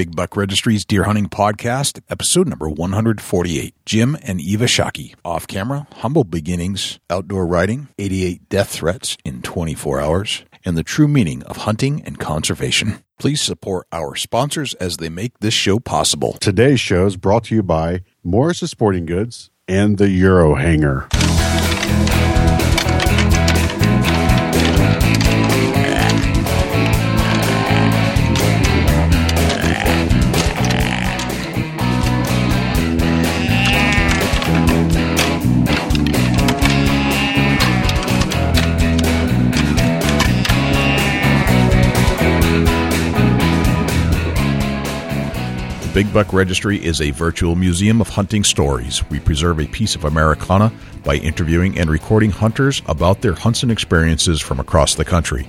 Big Buck Registry's Deer Hunting Podcast, episode number 148. Jim and Eva Shockey. Off camera, humble beginnings, outdoor riding, 88 death threats in 24 hours, and the true meaning of hunting and conservation. Please support our sponsors as they make this show possible. Today's show is brought to you by Morse's Sporting Goods and the Euro Hanger. The Big Buck Registry is a virtual museum of hunting stories. We preserve a piece of Americana by interviewing and recording hunters about their hunts and experiences from across the country.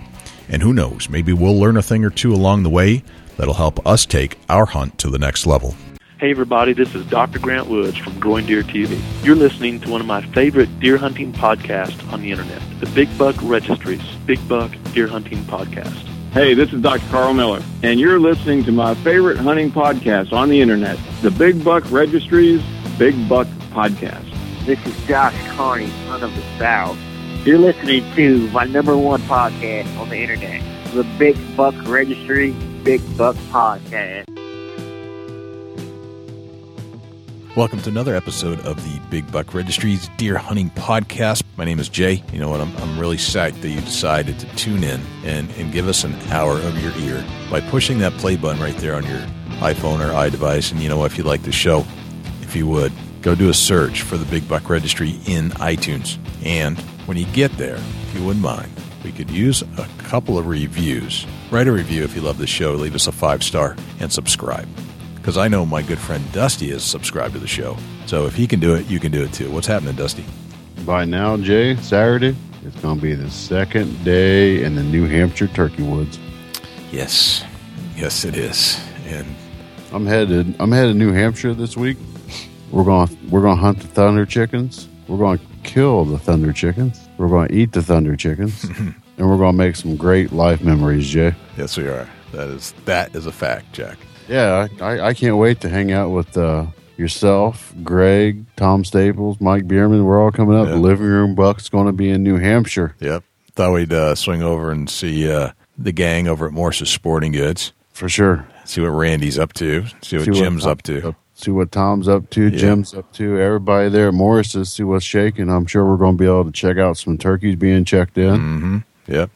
And who knows, maybe we'll learn a thing or two along the way that'll help us take our hunt to the next level. Hey everybody, this is Dr. Grant Woods from Growing Deer TV. You're listening to one of my favorite deer hunting podcasts on the internet, the Big Buck Registry's Big Buck Deer Hunting Podcast. Hey, this is Dr. Carl Miller, and you're listening to my favorite hunting podcast on the internet, the Big Buck Registry's Big Buck Podcast. This is Josh Carney, son of the South. You're listening to my number one podcast on the internet, the Big Buck Registry Big Buck Podcast. Welcome to another episode of the Big Buck Registry's Deer Hunting Podcast. My name is Jay. You know what? I'm, I'm really psyched that you decided to tune in and, and give us an hour of your ear by pushing that play button right there on your iPhone or iDevice. And you know, what? if you like the show, if you would, go do a search for the Big Buck Registry in iTunes. And when you get there, if you wouldn't mind, we could use a couple of reviews. Write a review if you love the show, leave us a five star, and subscribe because I know my good friend Dusty is subscribed to the show. So if he can do it, you can do it too. What's happening, Dusty? By now, Jay, Saturday, it's going to be the second day in the New Hampshire turkey woods. Yes, yes, it is. And I'm headed. I'm headed to New Hampshire this week. We're going. We're going to hunt the thunder chickens. We're going to kill the thunder chickens. We're going to eat the thunder chickens, and we're going to make some great life memories, Jay. yes, we are. That is that is a fact, Jack. Yeah, I, I can't wait to hang out with uh, yourself, Greg, Tom Staples, Mike Bierman. We're all coming up. Yeah. The living room buck's going to be in New Hampshire Yep. Thought we'd uh, swing over and see uh, the gang over at Morse's Sporting Goods. for sure. See what Randy's up to. See what See Jim's Tom- up to. See what Tom's up to, Jim's up to, everybody there at Morris's, see what's shaking. I'm sure we're going to be able to check out some turkeys being checked in. Mm-hmm. Yep.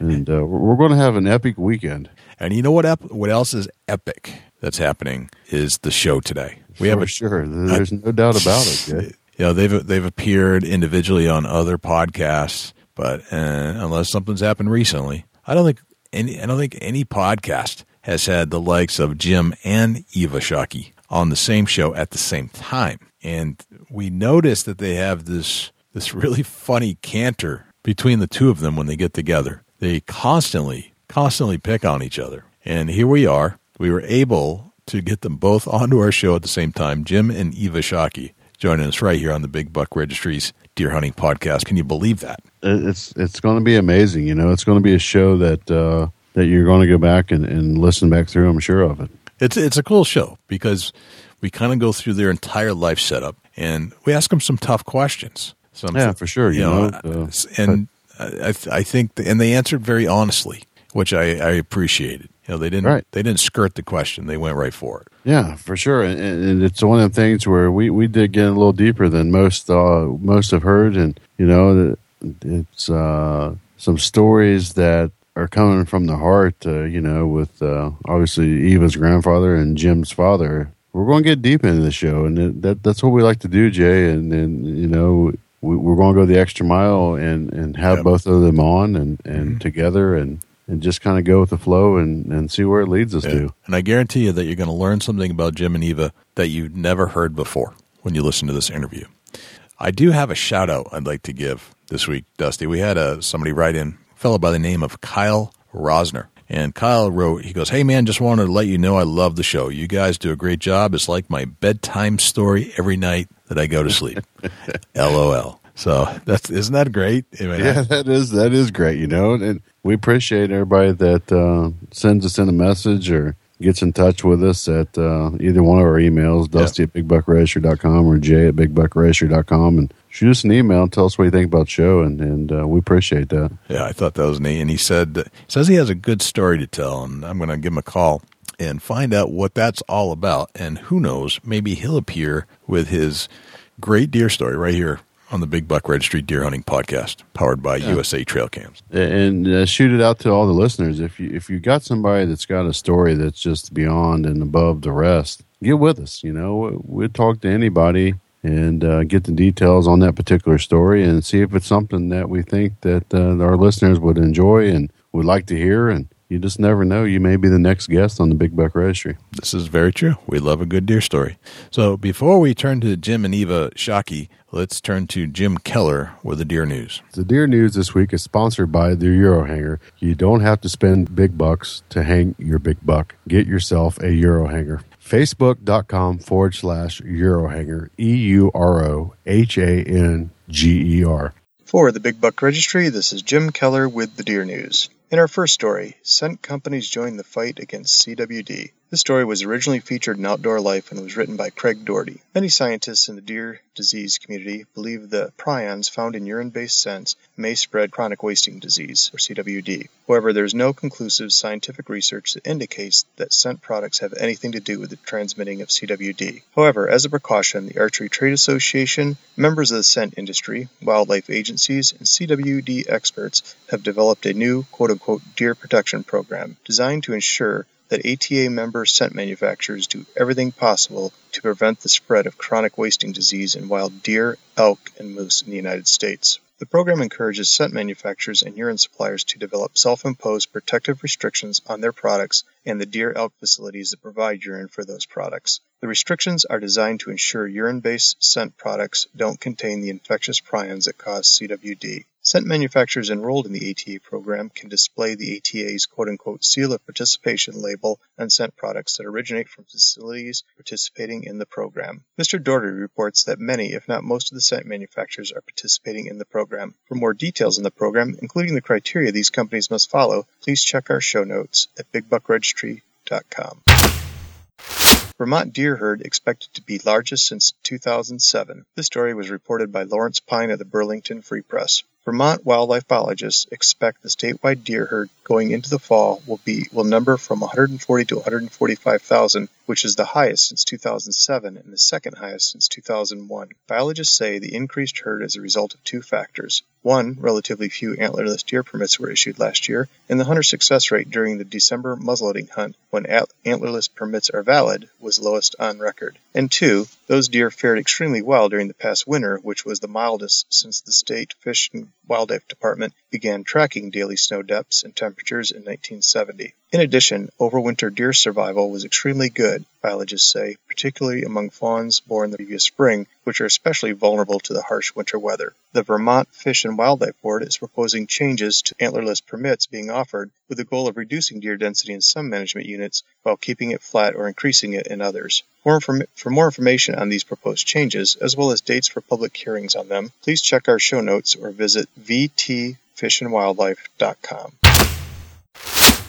And uh, we're going to have an epic weekend. And you know what? Ep- what else is epic that's happening is the show today. We have a sure. There's no doubt about it. Yeah. you know they've they've appeared individually on other podcasts, but uh, unless something's happened recently, I don't think any I don't think any podcast has had the likes of Jim and Eva Shockey on the same show at the same time, and we notice that they have this this really funny canter between the two of them when they get together. They constantly constantly pick on each other, and here we are. We were able to get them both onto our show at the same time. Jim and Eva Shockey joining us right here on the Big Buck Registry's Deer Hunting Podcast. Can you believe that? It's it's going to be amazing. You know, it's going to be a show that uh, that you're going to go back and, and listen back through. I'm sure of it. It's it's a cool show because we kind of go through their entire life setup and we ask them some tough questions. Some, Yeah, for sure, you know, uh, and I I think and they answered very honestly, which I, I appreciated. You know, they didn't Right. they didn't skirt the question; they went right for it. Yeah, for sure, and, and it's one of the things where we, we did get a little deeper than most uh, most have heard, and you know, it's uh, some stories that are coming from the heart. Uh, you know, with uh, obviously Eva's grandfather and Jim's father. We're going to get deep into the show, and that that's what we like to do, Jay. And and you know, we, we're going to go the extra mile and and have Yep. both of them on and and together and. And just kind of go with the flow and, and see where it leads us Yeah. to. And I guarantee you that you're going to learn something about Jim and Eva that you've never heard before when you listen to this interview. I do have a shout out I'd like to give this week, Dusty. We had a somebody write in, a fellow by the name of Kyle Rosner. And Kyle wrote, he goes, Hey man, just wanted to let you know I love the show. You guys do a great job. It's like my bedtime story every night that I go to sleep. LOL. So that's isn't that great? I mean, Yeah, that is that is great, you know, and we appreciate everybody that uh, sends us in a message or gets in touch with us at uh, either one of our emails, dusty at bigbuckregistry.com or jay at bigbuckregistry.com, and shoot us an email and tell us what you think about the show, and, and uh, we appreciate that. Yeah, I thought that was neat. And he said he says he has a good story to tell, and I'm going to give him a call and find out what that's all about. And who knows, maybe he'll appear with his great deer story right here on the Big Buck Registry Deer Hunting Podcast, powered by yeah. USA Trail Cams. And uh, shoot it out to all the listeners. If you if you got somebody that's got a story that's just beyond and above the rest, get with us. You know, we'll talk to anybody and uh, get the details on that particular story and see if it's something that we think that uh, our listeners would enjoy and would like to hear and you just never know. You may be the next guest on the Big Buck Registry. This is very true. We love a good deer story. So before we turn to Jim and Eva Shockey, let's turn to Jim Keller with the deer news. The deer news this week is sponsored by the Euro Hanger. You don't have to spend big bucks to hang your big buck. Get yourself a Euro Hanger. Facebook.com forward slash Eurohanger, E U R O H A N G E R. For the Big Buck Registry, this is Jim Keller with the Deer News. In our first story, scent companies join the fight against CWD. This story was originally featured in Outdoor Life and was written by Craig Doherty. Many scientists in the deer disease community believe the prions found in urine-based scents may spread chronic wasting disease, or CWD. However, there is no conclusive scientific research that indicates that scent products have anything to do with the transmitting of CWD. However, as a precaution, the Archery Trade Association, members of the scent industry, wildlife agencies, and CWD experts have developed a new quote-unquote deer protection program designed to ensure that ATA member scent manufacturers do everything possible to prevent the spread of chronic wasting disease in wild deer, elk, and moose in the United States. The program encourages scent manufacturers and urine suppliers to develop self-imposed protective restrictions on their products and the deer elk facilities that provide urine for those products. The restrictions are designed to ensure urine-based scent products don't contain the infectious prions that cause CWD. Scent manufacturers enrolled in the ATA program can display the ATA's quote-unquote seal of participation label on scent products that originate from facilities participating in the program. Mr. Doherty reports that many, if not most of the scent manufacturers are participating in the program. For more details on the program, including the criteria these companies must follow, please check our show notes at BigBuckRegistry.com. Vermont deer herd expected to be largest since 2007. This story was reported by Lawrence Pine of the Burlington Free Press. Vermont wildlife biologists expect the statewide deer herd going into the fall will be will number from 140 to 145,000, which is the highest since 2007 and the second highest since 2001. Biologists say the increased herd is a result of two factors. One, relatively few antlerless deer permits were issued last year, and the hunter success rate during the December muzzleloading hunt, when antlerless permits are valid, was lowest on record. And two, those deer fared extremely well during the past winter, which was the mildest since the state fish and Wildlife Department began tracking daily snow depths and temperatures in 1970. In addition, overwinter deer survival was extremely good, biologists say, particularly among fawns born the previous spring, which are especially vulnerable to the harsh winter weather. The Vermont Fish and Wildlife Board is proposing changes to antlerless permits being offered with the goal of reducing deer density in some management units while keeping it flat or increasing it in others. For, for more information on these proposed changes, as well as dates for public hearings on them, please check our show notes or visit vtfishandwildlife.com.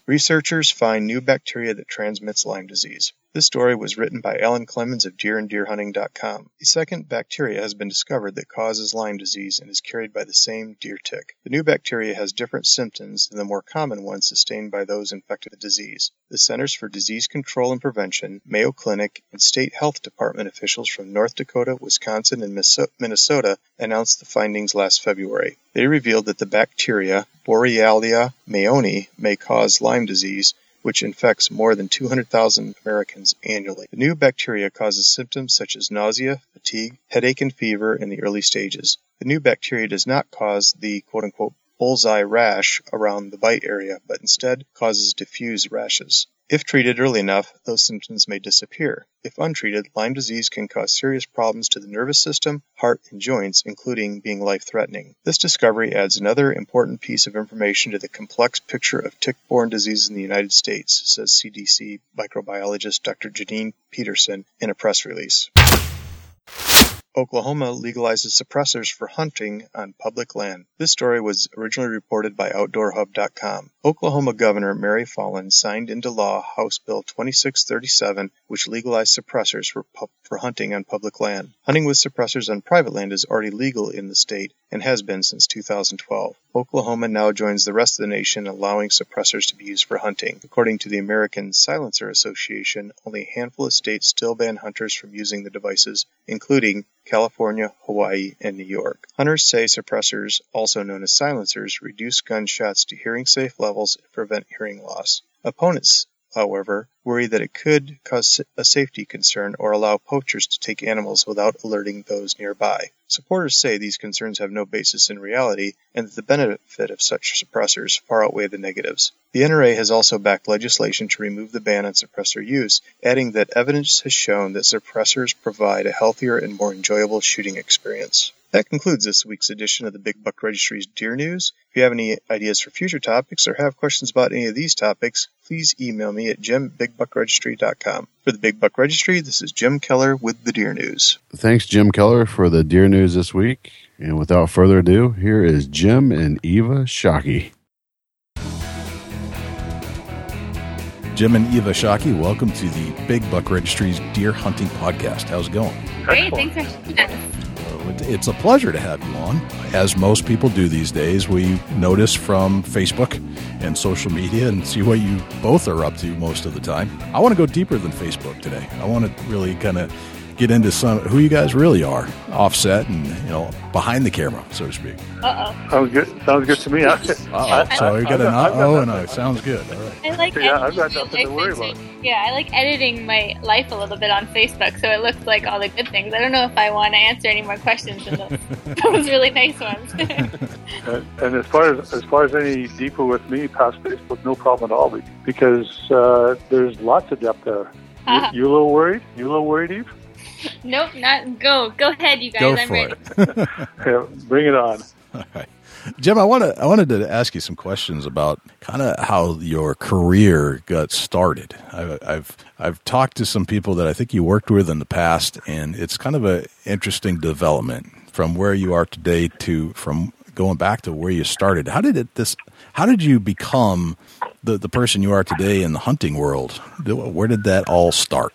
Researchers find new bacteria that transmits Lyme disease. This story was written by Alan Clemens of deeranddeerhunting.com. A second bacteria has been discovered that causes Lyme disease and is carried by the same deer tick. The new bacteria has different symptoms than the more common ones sustained by those infected with the disease. The Centers for Disease Control and Prevention, Mayo Clinic, and state health department officials from North Dakota, Wisconsin, and Minnesota announced the findings last February. They revealed that the bacteria Borrelia mayonii may cause Lyme disease which infects more than 200,000 Americans annually. The new bacteria causes symptoms such as nausea, fatigue, headache, and fever in the early stages. The new bacteria does not cause the quote unquote bullseye rash around the bite area, but instead causes diffuse rashes. If treated early enough, those symptoms may disappear. If untreated, Lyme disease can cause serious problems to the nervous system, heart, and joints, including being life threatening. This discovery adds another important piece of information to the complex picture of tick borne disease in the United States, says CDC microbiologist Dr. Jeannine Petersen in a press release. Oklahoma legalizes suppressors for hunting on public land. This story was originally reported by OutdoorHub.com. Oklahoma Governor Mary Fallin signed into law House Bill 2637, which legalized suppressors for, pu- for hunting on public land. Hunting with suppressors on private land is already legal in the state and has been since 2012. Oklahoma now joins the rest of the nation in allowing suppressors to be used for hunting. According to the American Silencer Association, only a handful of states still ban hunters from using the devices, including California, Hawaii, and New York. Hunters say suppressors, also known as silencers, reduce gunshots to hearing safe levels and prevent hearing loss. Opponents however, worry that it could cause a safety concern or allow poachers to take animals without alerting those nearby. Supporters say these concerns have no basis in reality and that the benefit of such suppressors far outweigh the negatives. The NRA has also backed legislation to remove the ban on suppressor use, adding that evidence has shown that suppressors provide a healthier and more enjoyable shooting experience. That concludes this week's edition of the Big Buck Registry's Deer News. If you have any ideas for future topics or have questions about any of these topics, please email me at jimbigbuckregistry.com. For the Big Buck Registry, this is Jim Keller with the Deer News. Thanks, Jim Keller, for the Deer News this week. And without further ado, here is Jim and Eva Shockey. Jim and Eva Shockey, welcome to the Big Buck Registry's Deer Hunting Podcast. How's it going? Great, thanks for having us. It's a pleasure to have you on. As most people do these days, we notice from Facebook and social media and see what you both are up to most of the time. I want to go deeper than Facebook today. I want to really kind of get into some who you guys really are, offset and you know behind the camera, so to speak. Uh Sounds good. Sounds good to me. I, Uh-oh. So you got an I've got uh-oh and nothing. a sounds good. All right. oh. I like Yeah, I've got editing nothing to worry about. Yeah, I like editing my life a little bit on Facebook, so it looks like all the good things. I don't know if I want to answer any more questions than those, those really nice ones. And, and as far as as far as any deeper with me past Facebook, no problem at all. Because uh, there's lots of depth there. Uh-huh. You, you a little worried? You a little worried, Eve? nope, not go. Go ahead, you guys. Go I'm for ready. it. Yeah, bring it on. All right. Jim, I want to I wanted to ask you some questions about kind of how your career got started. I've, I've I've talked to some people that I think you worked with in the past, and it's kind of an interesting development from where you are today to from going back to where you started. How did it this? How did you become the the person you are today in the hunting world? Where did that all start?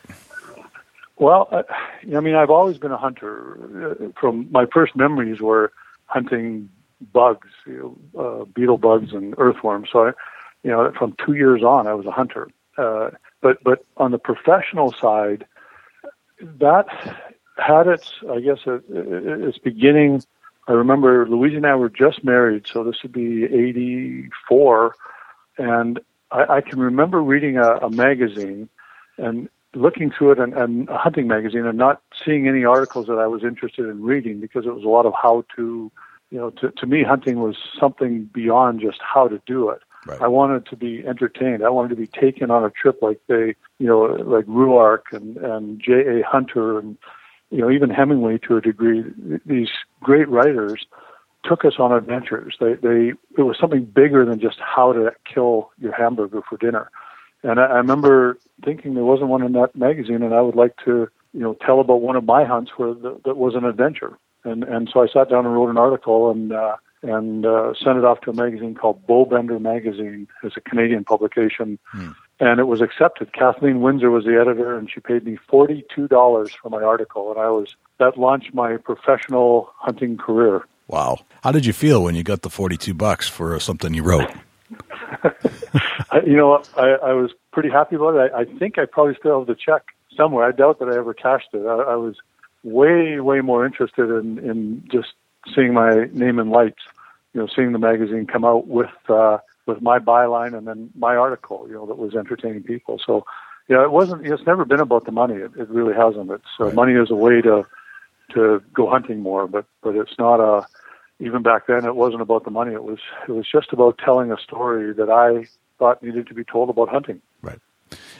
Well, I, I mean, I've always been a hunter. Uh, From my first memories were hunting bugs, you know, uh, beetle bugs and earthworms. So, I, you know, from two years on, I was a hunter. Uh, but but on the professional side, that had its, I guess, uh, its beginning. I remember Louise and I were just married, so this would be '84, and I, I can remember reading a, a magazine and looking through it and, and a hunting magazine and not seeing any articles that I was interested in reading because it was a lot of how to, you know, to, to me, hunting was something beyond just how to do it. Right. I wanted to be entertained. I wanted to be taken on a trip like they, you know, like Ruark and, and J.A. Hunter and, you know, even Hemingway to a degree. These great writers took us on adventures. They, they, it was something bigger than just how to kill your hamburger for dinner. And I, I remember thinking there wasn't one in that magazine, and I would like to, you know, tell about one of my hunts where the, that was an adventure. And and so I sat down and wrote an article and uh, and uh, sent it off to a magazine called Bowbender Magazine. It's a Canadian publication, and it was accepted. Kathleen Windsor was the editor, and she paid me forty two dollars for my article, and I was that launched my professional hunting career. Wow. How did you feel when you got the forty two bucks for something you wrote? I, you know, I, I was pretty happy about it. I, I think I probably still have the check somewhere. I doubt that I ever cashed it. I, I was way, way more interested in, in just seeing my name in lights. You know, seeing the magazine come out with uh, with my byline and then my article. You know, that was entertaining people. So, yeah, it wasn't. It's never been about the money. It, it really hasn't. It's uh, Right. money is a way to to go hunting more, but but it's not a. Even back then, it wasn't about the money. It was it was just about telling a story that I thought needed to be told about hunting. Right.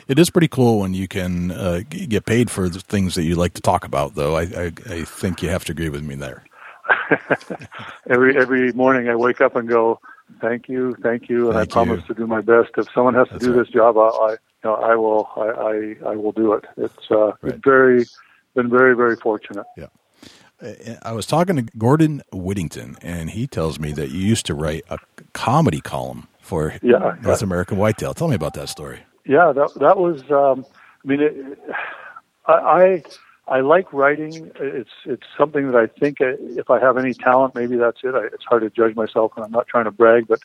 It is pretty cool when you can uh, get paid for the things that you like to talk about, though. I, I, I think you have to agree with me there. every every morning, I wake up and go, "Thank you, thank you," and Thank I promise you. to do my best. If someone has to That's do right. this job, I, I you know I will I, I I will do it. It's uh, Right. it's very been very very fortunate. Yeah. I was talking to Gordon Whittington, and he tells me that you used to write a comedy column for Yeah. North American Whitetail. Tell me about that story. Yeah, that that was. Um, I mean, it, I, I I like writing. It's it's something that I think if I have any talent, maybe that's it. I, it's hard to judge myself, and I'm not trying to brag, but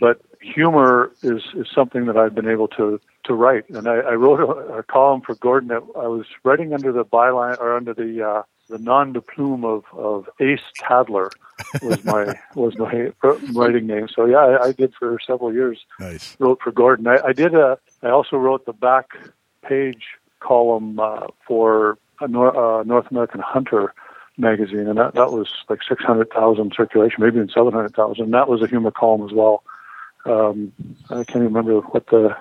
but humor is is something that I've been able to to write. And I, I wrote a, a column for Gordon that I was writing under the byline or under the uh, the nom de plume of of Ace Hadler was my was my writing name. So yeah, I, I did for several years. Nice. Wrote for Gordon. I, I did a. I also wrote the back page column uh, for a Nor- uh, North American Hunter magazine, and that that was like six hundred thousand circulation, maybe even seven hundred thousand. That was a humor column as well. Um, I can't even remember what the.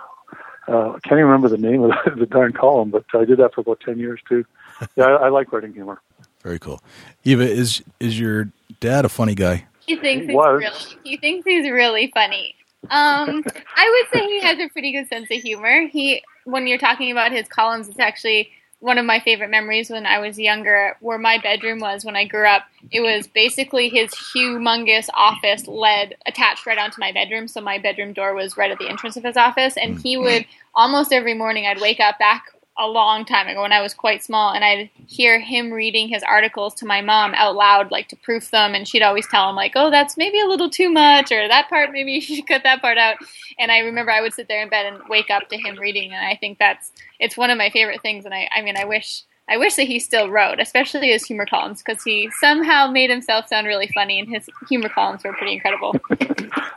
Uh, can't even remember the name of the, the darn column, but I did that for about ten years too. Yeah, I, I like writing humor. Very cool. Eva, is is your dad a funny guy? He thinks He he's was. really he thinks he's really funny. Um, I would say he has a pretty good sense of humor. He when you're talking about his columns, it's actually one of my favorite memories when I was younger, where my bedroom was when I grew up. It was basically his humongous office led attached right onto my bedroom, so my bedroom door was right at the entrance of his office, and he would almost every morning I'd wake up back a long time ago when I was quite small, and I'd hear him reading his articles to my mom out loud, like to proof them, and she'd always tell him like, "Oh, that's maybe a little too much," or "That part maybe you should cut that part out." And I remember I would sit there in bed and wake up to him reading, and I think that's it's one of my favorite things. And I, I mean, I wish. I wish that he still wrote, especially his humor columns, because he somehow made himself sound really funny, and his humor columns were pretty incredible.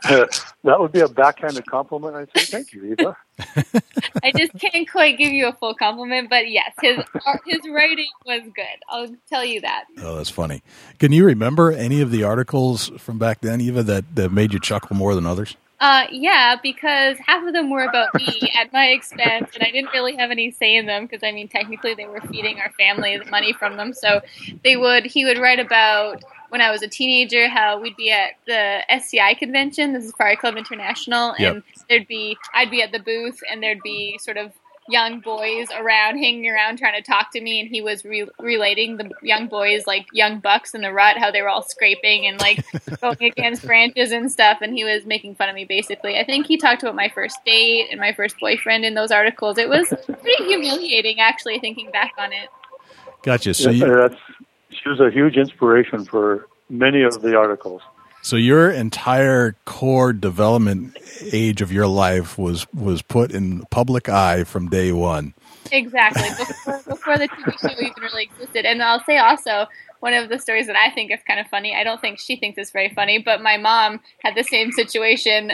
that would be a backhanded compliment. I'd say thank you, Eva. I just can't quite give you a full compliment, but yes, his his writing was good. I'll tell you that. Oh, that's funny. Can you remember any of the articles from back then, Eva, that, that made you chuckle more than others? Uh, yeah, because half of them were about me at my expense, and I didn't really have any say in them because I mean, technically, they were feeding our family the money from them. So they would he would write about when I was a teenager how we'd be at the SCI convention, This is Safari Club International, Yep. and there'd be I'd be at the booth, and there'd be sort of young boys around hanging around trying to talk to me and he was re- relating the young boys like young bucks in the rut how they were all scraping and like going against branches and stuff and he was making fun of me basically i think he talked about my first date and my first boyfriend in those articles it was pretty humiliating actually thinking back on it Gotcha. So Yeah, you, that's, she was a huge inspiration for many of the articles. So your entire core development age of your life was was put in the public eye from day one. Exactly. Before, before the TV show even really existed. And I'll say also, one of the stories that I think is kind of funny, I don't think she thinks it's very funny, but my mom had the same situation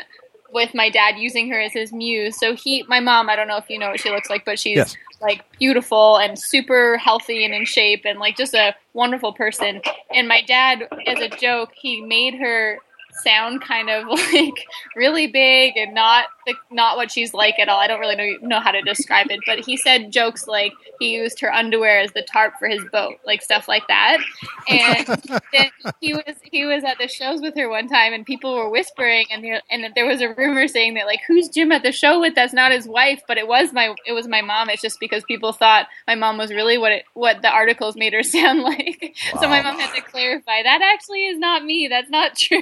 with my dad using her as his muse. So he, my mom, I don't know if you know what she looks like, but she's Yes. Like beautiful and super healthy and in shape and like just a wonderful person. And my dad, as a joke, he made her sound kind of like really big and not the, not what she's like at all. I don't really know know how to describe it, but he said jokes like he used her underwear as the tarp for his boat, like stuff like that. And then he was he was at the shows with her one time, and people were whispering, and there, and there was a rumor saying that like who's Jim at the show with? That's not his wife, but it was my it was my mom. It's just because people thought my mom was really what it what the articles made her sound like. So my mom had to clarify that actually is not me. That's not true.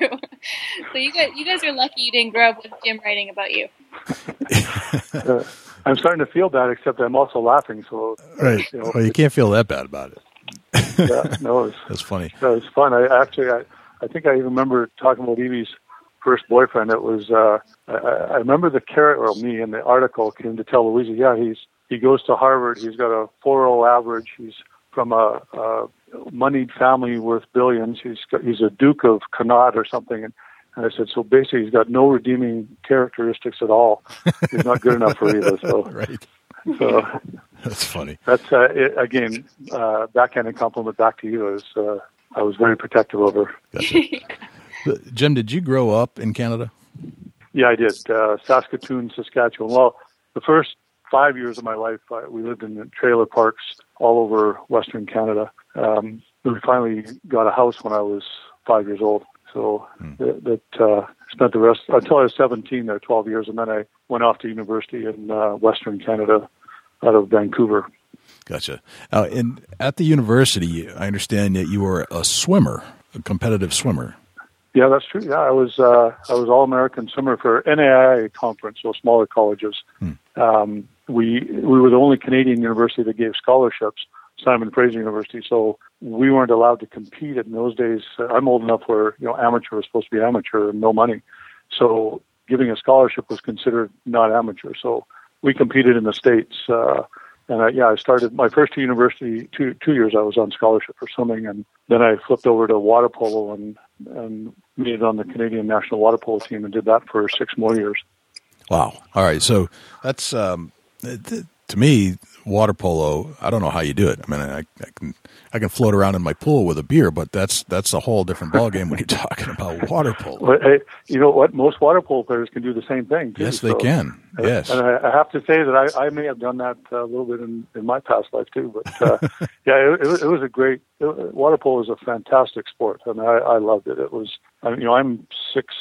so you guys you guys are lucky you didn't grow up with Jim writing about you. Uh, I'm starting to feel bad, except I'm also laughing. So, Right. you know, Well, you can't feel that bad about it. yeah, no, it's, That's funny. That was fun. I actually, I, I think I even remember talking about Evie's first boyfriend. It was, uh, I, I remember the carrot, or me in the article came to tell Louisa, yeah, he's he goes to Harvard. He's got a 4.0 average. He's from a, a moneyed family worth billions. He's got, he's a Duke of Connaught or something. And, and I said, so basically, he's got no redeeming characteristics at all. He's not good enough for Eva. So, Right. so That's funny. that's uh, it, again uh, backhanded compliment back to you. Is uh, I was very protective of her. Gotcha. Jim, did you grow up in Canada? Yeah, I did. Uh, Saskatoon, Saskatchewan. Well, the first five years of my life, uh, we lived in trailer parks all over Western Canada. Um, we finally got a house when I was five years old. So that, that uh, spent the rest until I was 17 there, 12 years, and then I went off to university in uh, Western Canada, out of Vancouver. Gotcha. Uh, and at the university, I understand that you were a swimmer, a competitive swimmer. Yeah, that's true. Yeah, I was uh, I was all American swimmer for NAIA conference, so smaller colleges. Hmm. Um, we we were the only Canadian university that gave scholarships, Simon Fraser University. So we weren't allowed to compete in those days. I'm old enough where you know amateur was supposed to be amateur and no money. So giving a scholarship was considered not amateur. So we competed in the states. Uh, and I, yeah, I started my first two university two two years. I was on scholarship for swimming, and then I flipped over to water polo and and made it on the Canadian national water polo team and did that for six more years. Wow! All right, so that's um, to me water polo. I don't know how you do it. I mean, I, I can I can float around in my pool with a beer, but that's that's a whole different ballgame when you're talking about water polo. But hey, you know what? Most water polo players can do the same thing. Too, yes, they so, can. Yes, and I, I, have to say that I, I may have done that uh, a little bit in, in my past life too. But uh, yeah, it, it, it, was a great it, water polo is a fantastic sport, I and I, I loved it. It was, i you know, I'm six.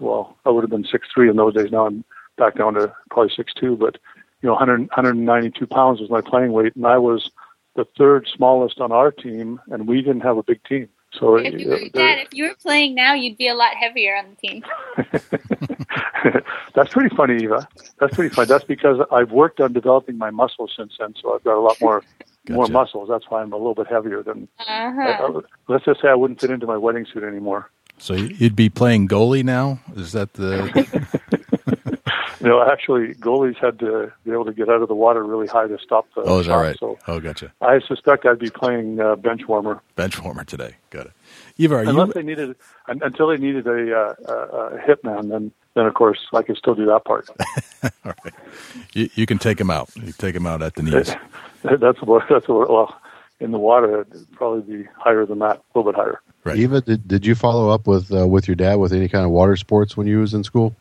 Well, I would have been six three in those days. Now I'm back down to probably six two, but you know, 100, 192 pounds was my playing weight, and I was the third smallest on our team, and we didn't have a big team. So if you, were, Dad, if you were playing now, you'd be a lot heavier on the team. That's pretty funny, Eva. That's pretty funny. That's because I've worked on developing my muscles since then, so I've got a lot more gotcha. more muscles. That's why I'm a little bit heavier than. Uh-huh. Uh, let's just say I wouldn't fit into my wedding suit anymore. So you'd be playing goalie now? Is that the? you know, actually, goalies had to be able to get out of the water really high to stop the. Oh, is shot, that right? So oh, gotcha. I suspect I'd be playing uh, bench warmer. Bench warmer today. Got it. Eva, are unless you... they needed until they needed a, uh, a, a hitman, then then of course I could still do that part. All right, you, you can take him out. You take him out at the knees. that's what that's what. Well, in the water, it'd probably be higher than that, a little bit higher. Right. Eva, did did you follow up with uh, with your dad with any kind of water sports when you was in school?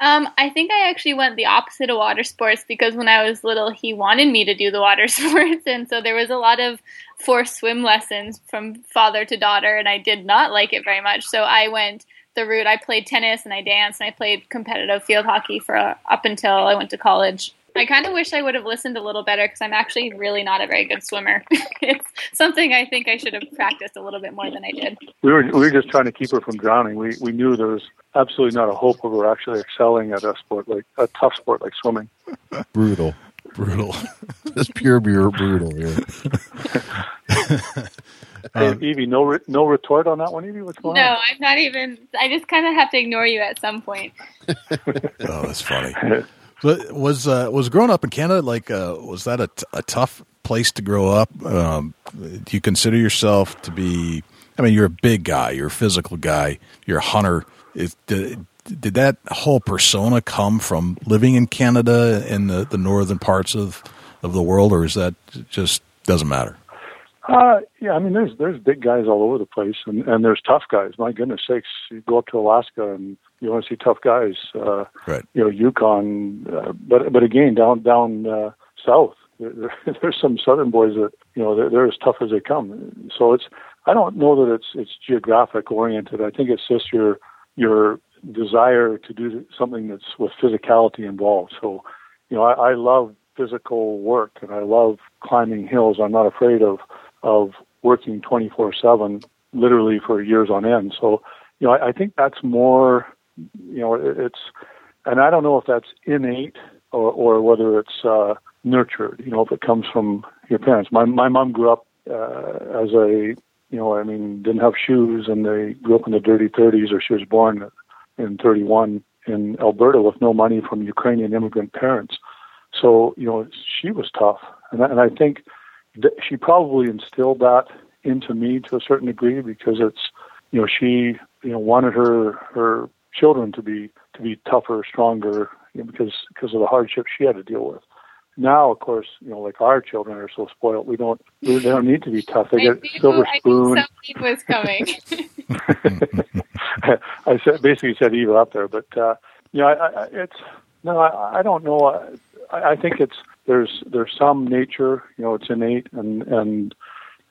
Um, I think I actually went the opposite of water sports because when I was little, he wanted me to do the water sports, and so there was a lot of forced swim lessons from father to daughter, and I did not like it very much. So I went the route. I played tennis and I danced and I played competitive field hockey for uh, up until I went to college. I kind of wish I would have listened a little better because I'm actually really not a very good swimmer. it's something I think I should have practiced a little bit more than I did. We were we were just trying to keep her from drowning. We we knew there was absolutely not a hope of her actually excelling at a sport like a tough sport like swimming. brutal, brutal, just pure, pure brutal here. Hey, um, Evie, no no retort on that one, Evie. What's going no, on? No, I'm not even. I just kind of have to ignore you at some point. oh, that's funny. Was uh, was growing up in Canada like uh, was that a, t- a tough place to grow up? Um, do you consider yourself to be? I mean, you're a big guy, you're a physical guy, you're a hunter. Is, did, did that whole persona come from living in Canada in the, the northern parts of of the world, or is that just doesn't matter? Uh, yeah, I mean, there's there's big guys all over the place, and and there's tough guys. My goodness sakes, you go up to Alaska and you want to see tough guys. Uh, right. You know, Yukon, uh, but but again, down down uh, south, there, there's some southern boys that you know they're, they're as tough as they come. So it's I don't know that it's it's geographic oriented. I think it's just your your desire to do something that's with physicality involved. So, you know, I, I love physical work and I love climbing hills. I'm not afraid of of working 24/7, literally for years on end. So, you know, I, I think that's more, you know, it, it's, and I don't know if that's innate or, or whether it's uh, nurtured. You know, if it comes from your parents. My my mom grew up uh, as a, you know, I mean, didn't have shoes, and they grew up in the dirty 30s, or she was born in 31 in Alberta with no money from Ukrainian immigrant parents. So, you know, she was tough, and and I think that she probably instilled that into me to a certain degree because it's you know she you know wanted her her children to be to be tougher, stronger you know, because because of the hardships she had to deal with. Now, of course, you know, like our children are so spoiled, we don't they don't need to be tough. They I get knew, silver spoon. I knew was coming. I said basically said evil up there, but uh, you know, I, I, it's no, I, I don't know. I, I think it's there's there's some nature, you know, it's innate, and and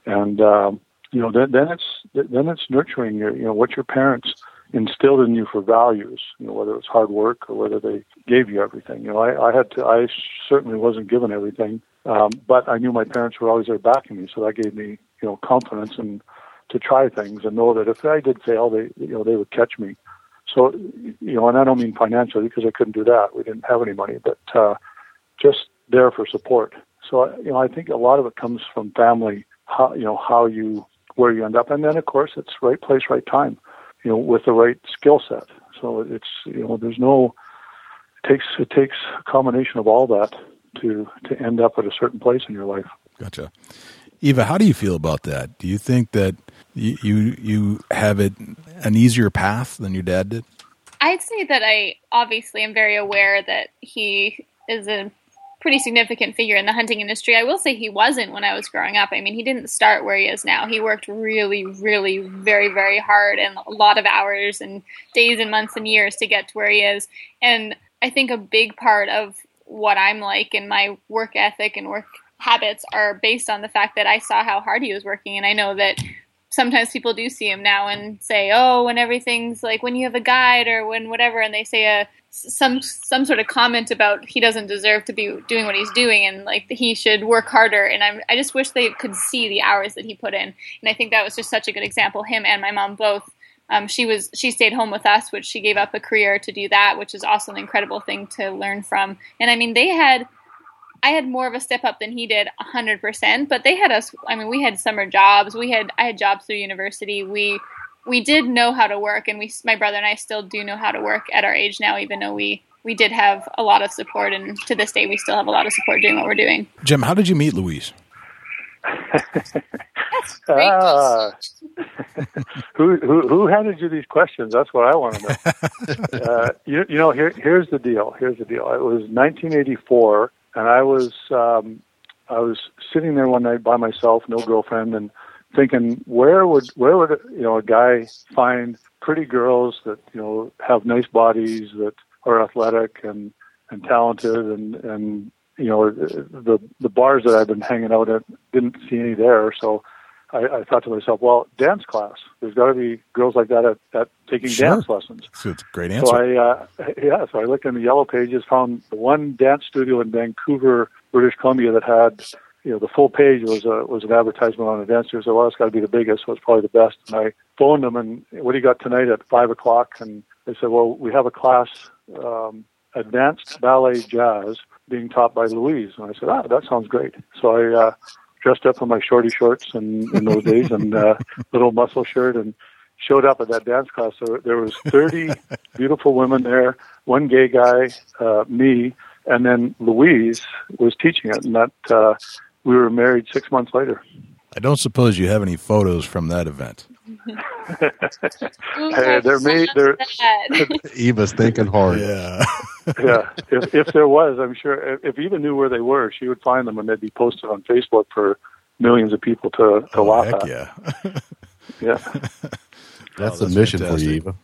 and um, you know then then it's then it's nurturing your you know what your parents instilled in you for values, you know, whether it's hard work or whether they gave you everything. You know, I, I had to I certainly wasn't given everything. Um, but I knew my parents were always there backing me, so that gave me, you know, confidence and to try things and know that if I did fail, they, you know, they would catch me. So, you know, and I don't mean financially because I couldn't do that. We didn't have any money, but uh, just there for support. So, you know, I think a lot of it comes from family, how, you know, how you, where you end up. And then, of course, it's right place, right time, you know, with the right skill set. So it's, you know, there's no, it takes, it takes a combination of all that to, to end up at a certain place in your life. Gotcha. Eva, how do you feel about that? Do you think that you, you, you have it an easier path than your dad did? I'd say that I obviously am very aware that he is a pretty significant figure in the hunting industry. I will say he wasn't when I was growing up. I mean, he didn't start where he is now. He worked really, really, very, very hard and a lot of hours and days and months and years to get to where he is. And I think a big part of what I'm like and my work ethic and work habits are based on the fact that I saw how hard he was working. And I know that sometimes people do see him now and say, "Oh, when everything's like when you have a guide or when whatever," and they say a some some sort of comment about he doesn't deserve to be doing what he's doing and like he should work harder. And I I just wish they could see the hours that he put in. And I think that was just such a good example. Him and my mom both. Um, she was she stayed home with us, which she gave up a career to do that, which is also an incredible thing to learn from. And I mean, they had I had more of a step up than he did 100%, but they had us I mean, we had summer jobs. We had I had jobs through university. We we did know how to work and we my brother and I still do know how to work at our age now even though we we did have a lot of support and to this day we still have a lot of support doing what we're doing. Jim, how did you meet Louise? ah, who, who who handed you these questions? That's what I want to know. uh, you, you know, here here's the deal. Here's the deal. It was 1984 and I was um, I was sitting there one night by myself, no girlfriend, and thinking where would where would you know a guy find pretty girls that you know have nice bodies that are athletic and and talented and and you know the the bars that I've been hanging out at didn't see any there, so I, I thought to myself, well, dance class. There's got to be girls like that at, at taking Sure. dance lessons. So it's a great answer. So I, uh, yeah, so I looked in the yellow pages, found the one dance studio in Vancouver, British Columbia that had, you know, the full page was a, was an advertisement on a dance studio. So well, it's got to be the biggest, so it's probably the best. And I phoned them and what do you got tonight at five o'clock? And they said, well, we have a class, um, advanced ballet jazz being taught by Louise. And I said, ah, that sounds great. So I, uh, dressed up in my shorty shorts and in those days and, uh, little muscle shirt and, showed up at that dance class. So there was 30 beautiful women there, one gay guy, uh, me, and then Louise was teaching it. And that, uh, we were married six months later. I don't suppose you have any photos from that event. Hey, there may, there, Eva's thinking hard. Yeah. Yeah, if, if there was, I'm sure if, if Eva knew where they were, she would find them and they'd be posted on Facebook for millions of people to, to oh, laugh heck at. yeah. Yeah. That's Oh, the that's mission for you, Eva.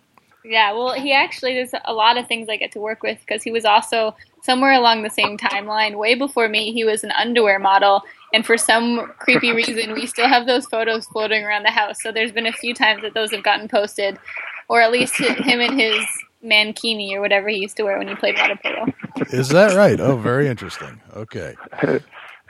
Yeah, well, he actually there's a lot of things I get to work with because he was also somewhere along the same timeline, way before me. He was an underwear model, and for some creepy reason, we still have those photos floating around the house. So there's been a few times that those have gotten posted, or at least him and his mankini or whatever he used to wear when he played water polo. Is that right? Oh, very interesting. Okay.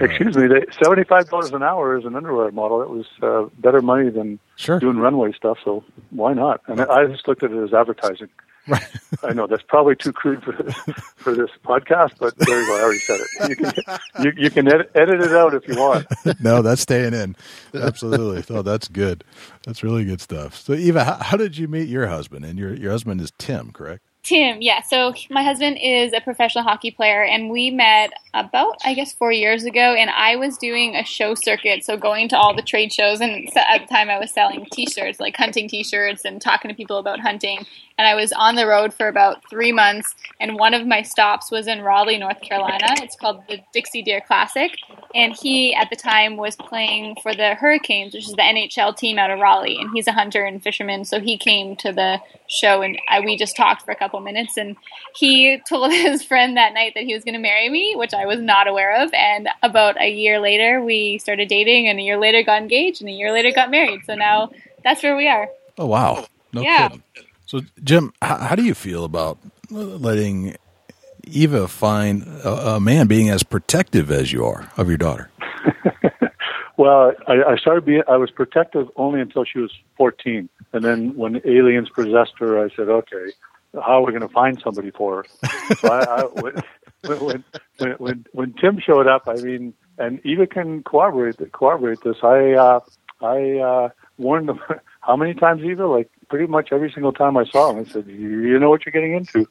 Excuse me, they, seventy-five dollars an hour as an underwear model. It was uh, better money than Sure. doing runway stuff. So why not? And I just looked at it as advertising. Right. I know that's probably too crude for this, for this podcast, but there you go. I already said it. You can you, you can edit, edit it out if you want. no, that's staying in. Absolutely. Oh, that's good. That's really good stuff. So, Eva, how, how did you meet your husband? And your your husband is Tim, correct? Tim, yeah. So my husband is a professional hockey player, and we met about, I guess, four years ago. And I was doing a show circuit, so going to all the trade shows. And at the time, I was selling T-shirts, like hunting T-shirts, and talking to people about hunting. And I was on the road for about three months. And one of my stops was in Raleigh, North Carolina. It's called the Dixie Deer Classic. And he, at the time, was playing for the Hurricanes, which is the NHL team out of Raleigh. And he's a hunter and fisherman, so he came to the show, and I, we just talked for a couple minutes. And he told his friend that night that he was going to marry me, which I was not aware of. And about a year later, we started dating, and a year later got engaged, and a year later got married. So now that's where we are. Oh, wow. No Yeah. kidding. So, Jim, how, how do you feel about letting Eva find a, a man being as protective as you are of your daughter? well, I, I started being, I was protective only until she was 14. And then when aliens possessed her, I said, okay, how are we going to find somebody for her? so I, I, when, when, when, when, Tim showed up, I mean, and Eva can corroborate, corroborate this. I, uh, I, uh, warned them how many times, Eva? Like pretty much every single time I saw him, I said, you know what you're getting into.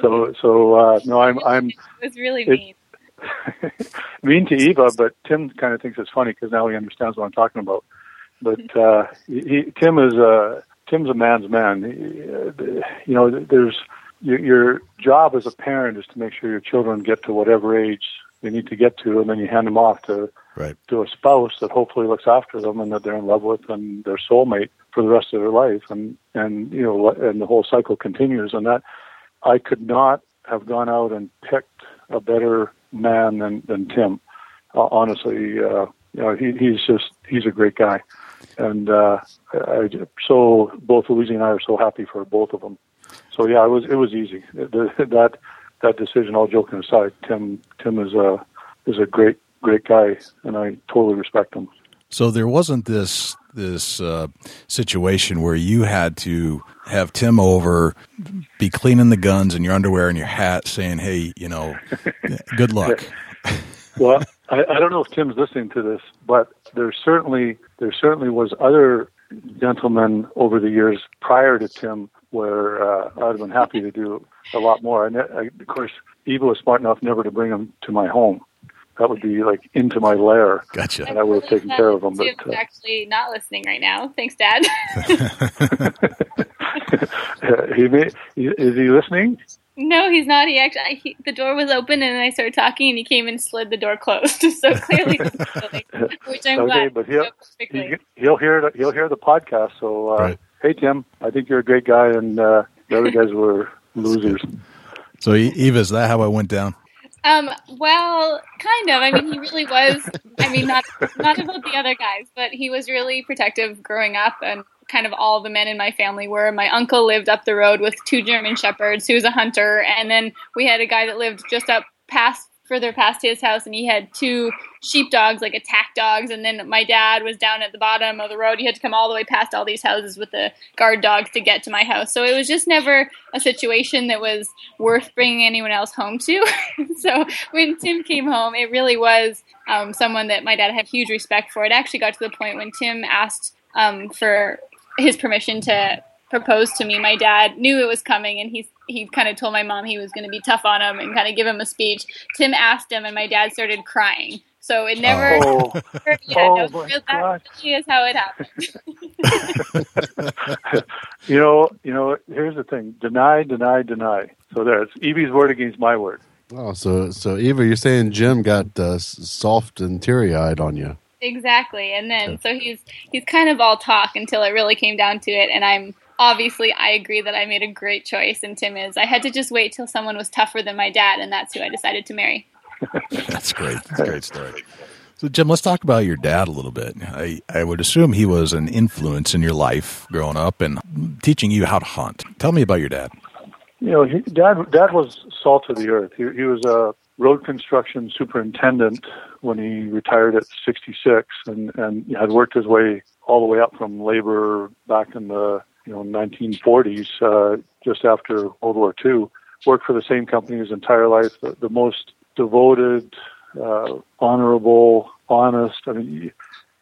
So, so, uh, no, I'm, I'm, it was really mean. mean to Eva, but Tim kind of thinks it's funny because now he understands what I'm talking about. But uh, he, Tim is a Tim's a man's man. He, you know, there's your, your job as a parent is to make sure your children get to whatever age they need to get to, and then you hand them off to right. to a spouse that hopefully looks after them and that they're in love with and their soulmate for the rest of their life. And and you know, and the whole cycle continues. And that I could not have gone out and picked a better man than than Tim. Uh, honestly, uh, you know, he, he's just he's a great guy, and uh, I, so both Louise and I are so happy for both of them. So yeah, it was it was easy. The, that that decision, all joking aside, Tim Tim is a is a great great guy, and I totally respect him. So there wasn't this this uh, situation where you had to have Tim over, be cleaning the guns in your underwear and your hat, saying, "Hey, you know, good luck." well, I, I don't know if Tim's listening to this, but there certainly there certainly was other gentlemen over the years prior to Tim where uh, I'd have been happy to do a lot more. And I, of course, Eva was smart enough never to bring him to my home that would be like into my lair. Gotcha. And I would have taken care of them. But uh, actually not listening right now. Thanks, Dad. he may, is he listening? No, he's not. He actually, he, the door was open and I started talking, and he came and slid the door closed. so clearly, which I'm okay, glad. but he'll he, he'll hear the, he'll hear the podcast. So, uh, right. hey Tim, I think you're a great guy, and uh, the other guys were losers. So, Eva, is that how it went down? Um, well, kind of. I mean, he really was. I mean, not not about the other guys, but he was really protective growing up, and kind of all the men in my family were. My uncle lived up the road with two German shepherds. He was a hunter, and then we had a guy that lived just up past further past his house and he had two sheepdogs like attack dogs. And then my dad was down at the bottom of the road. He had to come all the way past all these houses with the guard dogs to get to my house. So it was just never a situation that was worth bringing anyone else home to. So when tim came home it really was um, someone that my dad had huge respect for. It actually got to the point when tim asked um, for his permission to propose to me my dad knew it was coming and he he kind of told my mom he was going to be tough on him and kind of give him a speech. Tim asked him, and my dad started crying. So it never. Oh, yeah, oh no, my that God. really is how it happened. you know, you know. Here's the thing: deny, deny, deny. So there, it's Evie's word against my word. Oh, so so Eva, you're saying Jim got uh, soft and teary eyed on you. Exactly, and then so he's he's kind of all talk until it really came down to it, and I'm obviously I agree that I made a great choice, and Tim is. I had to just wait till someone was tougher than my dad, and that's who I decided to marry. That's great. That's a great story. So, Jim, let's talk about your dad a little bit. I, I would assume he was an influence in your life growing up and teaching you how to hunt. Tell me about your dad. You know, he, dad dad was salt of the earth. He, he was a road construction superintendent when he retired at 66, and and had worked his way all the way up from labor back in the you know 1940s, uh, just after World War II. Worked for the same company his entire life. The, the most devoted, uh, honorable, honest. I mean,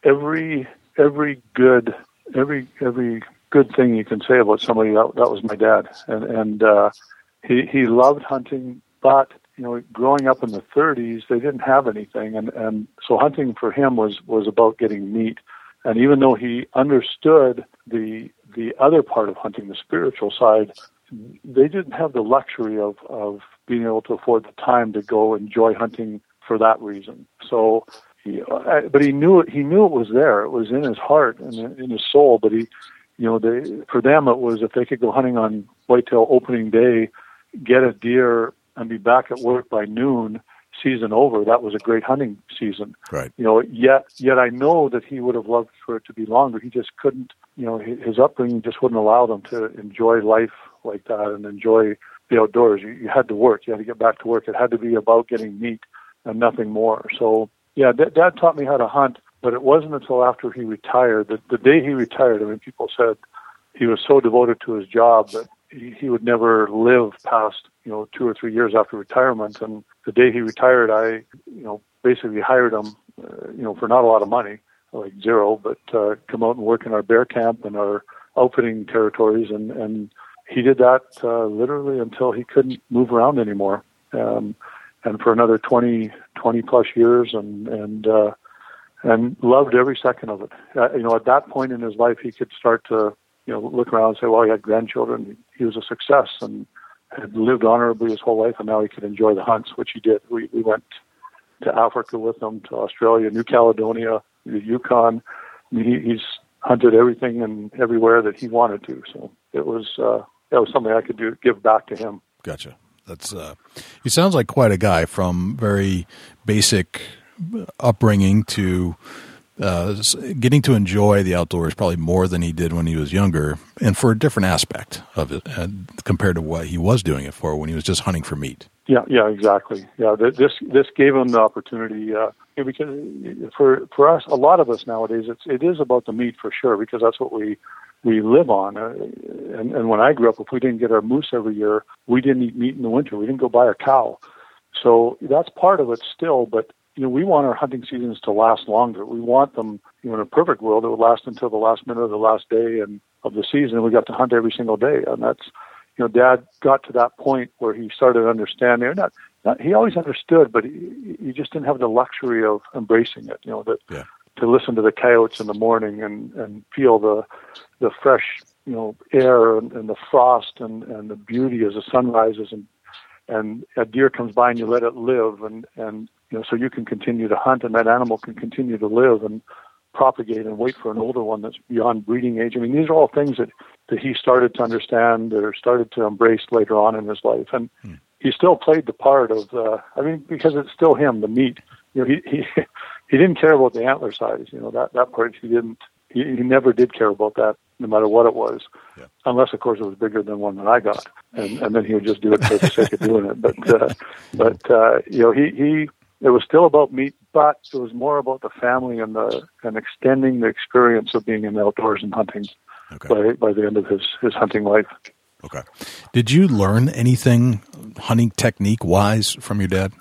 every every good every every good thing you can say about somebody that that was my dad, and and uh, he he loved hunting, but you know, growing up in the 30s, they didn't have anything, and and so hunting for him was was about getting meat. And even though he understood the the other part of hunting, the spiritual side, they didn't have the luxury of of being able to afford the time to go enjoy hunting for that reason. So, he, but he knew it. He knew it was there. It was in his heart and in his soul. But he, you know, they for them it was if they could go hunting on whitetail opening day, get a deer, and be back at work by noon season over, that was a great hunting season. Right. You know, yet yet I know that he would have loved for it to be longer. He just couldn't. You know, his upbringing just wouldn't allow them to enjoy life like that and enjoy the outdoors. You, you had to work. You had to get back to work. It had to be about getting meat and nothing more. So yeah, d- Dad taught me how to hunt, but it wasn't until after he retired that the day he retired. I mean, people said he was so devoted to his job that he, would never live past you know two or three years after retirement. And the day he retired, I you know basically hired him, uh, you know, for not a lot of money, like zero, but uh, come out and work in our bear camp and our outfitting territories, and and he did that uh, literally until he couldn't move around anymore. Um, and for another 20, 20 plus years, and and uh, and loved every second of it. Uh, you know, at that point in his life, he could start to you know look around and say, well, he had grandchildren. He was a success and had lived honorably his whole life, and now he could enjoy the hunts, which he did. We we went to Africa with him, to Australia, New Caledonia, the Yukon. I mean, he, he's hunted everything and everywhere that he wanted to. So it was uh, was something I could do give back to him. Gotcha. That's uh, he sounds like quite a guy from very basic upbringing to uh, getting to enjoy the outdoors probably more than he did when he was younger, and for a different aspect of it uh, compared to what he was doing it for when he was just hunting for meat. Yeah, yeah, exactly. Yeah, this this gave him the opportunity uh, because for for us, a lot of us nowadays, it's it is about the meat for sure because that's what we we live on. Uh, and, and when I grew up, if we didn't get our moose every year, we didn't eat meat in the winter. We didn't go buy a cow. So that's part of it still. But you know, we want our hunting seasons to last longer. We want them, you know, in a perfect world, it would last until the last minute of the last day and of the season. We got to hunt every single day, and that's, you know, Dad got to that point where he started understanding. Not, not he always understood, but he, he just didn't have the luxury of embracing it. You know that yeah. to listen to the coyotes in the morning and and feel the the fresh, you know, air and, and the frost and and the beauty as the sun rises and and a deer comes by and you let it live and and you know so you can continue to hunt and that animal can continue to live and propagate and wait for an older one that's beyond breeding age. I mean, these are all things that that he started to understand or started to embrace later on in his life, and Hmm. he still played the part of. Uh, I mean, because it's still him, the meat. You know, he he he didn't care about the antler size. You know, that that part he didn't. He, he never did care about that, no matter what it was, Yeah. unless of course it was bigger than one that I got, and and then he would just do it for the sake of doing it. But uh, but uh, you know, he he it was still about meat, but it was more about the family and the and extending the experience of being in the outdoors and hunting Okay. by by the end of his his hunting life. Okay. Did you learn anything hunting technique wise from your dad?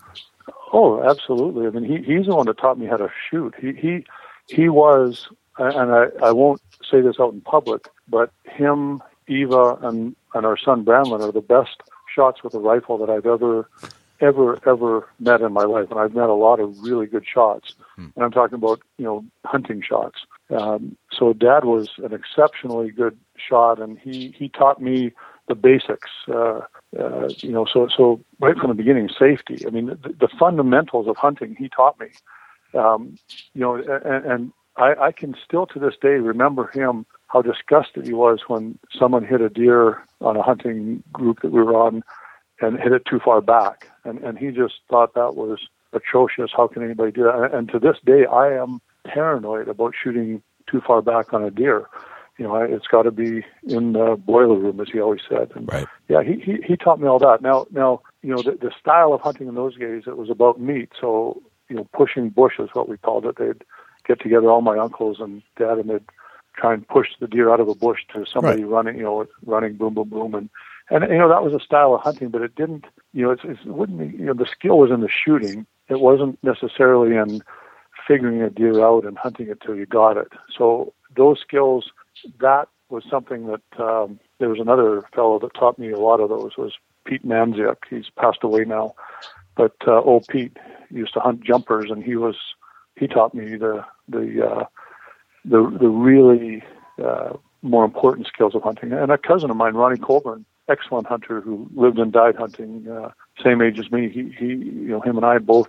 Oh, absolutely. I mean, he he's the one that taught me how to shoot. He he he was, and I I won't say this out in public, but him, Eva, and and our son Brandon are the best shots with a rifle that I've ever ever ever met in my life, and I've met a lot of really good shots. And I'm talking about you know hunting shots. Um, so Dad was an exceptionally good shot, and he he taught me the basics. Uh, uh, you know, so so right from the beginning, safety. I mean, the, the fundamentals of hunting he taught me. Um, you know, and, and I, I can still to this day remember him how disgusted he was when someone hit a deer on a hunting group that we were on and hit it too far back, and and he just thought that was atrocious. How can anybody do that? And, and to this day, I am paranoid about shooting too far back on a deer. You know, I, it's got to be in the boiler room, as he always said. And Right. yeah, he, he he taught me all that. Now now you know the, the style of hunting in those days it was about meat. So you know pushing bush is what we called it. They'd get together all my uncles and dad and they'd try and push the deer out of a bush to somebody running you know running boom boom boom and and you know that was a style of hunting, but it didn't you know it's, it wouldn't be, you know the skill was in the shooting. It wasn't necessarily in figuring a deer out and hunting it till you got it. So those skills that was something that um, there was another fellow that taught me a lot of those was Pete Manziuk. He's passed away now, but uh, old Pete used to hunt jumpers, and he was he taught me the the uh, the the really uh, more important skills of hunting. And a cousin of mine, Ronnie Colburn, excellent hunter who lived and died hunting, uh, same age as me. He he you know him and I both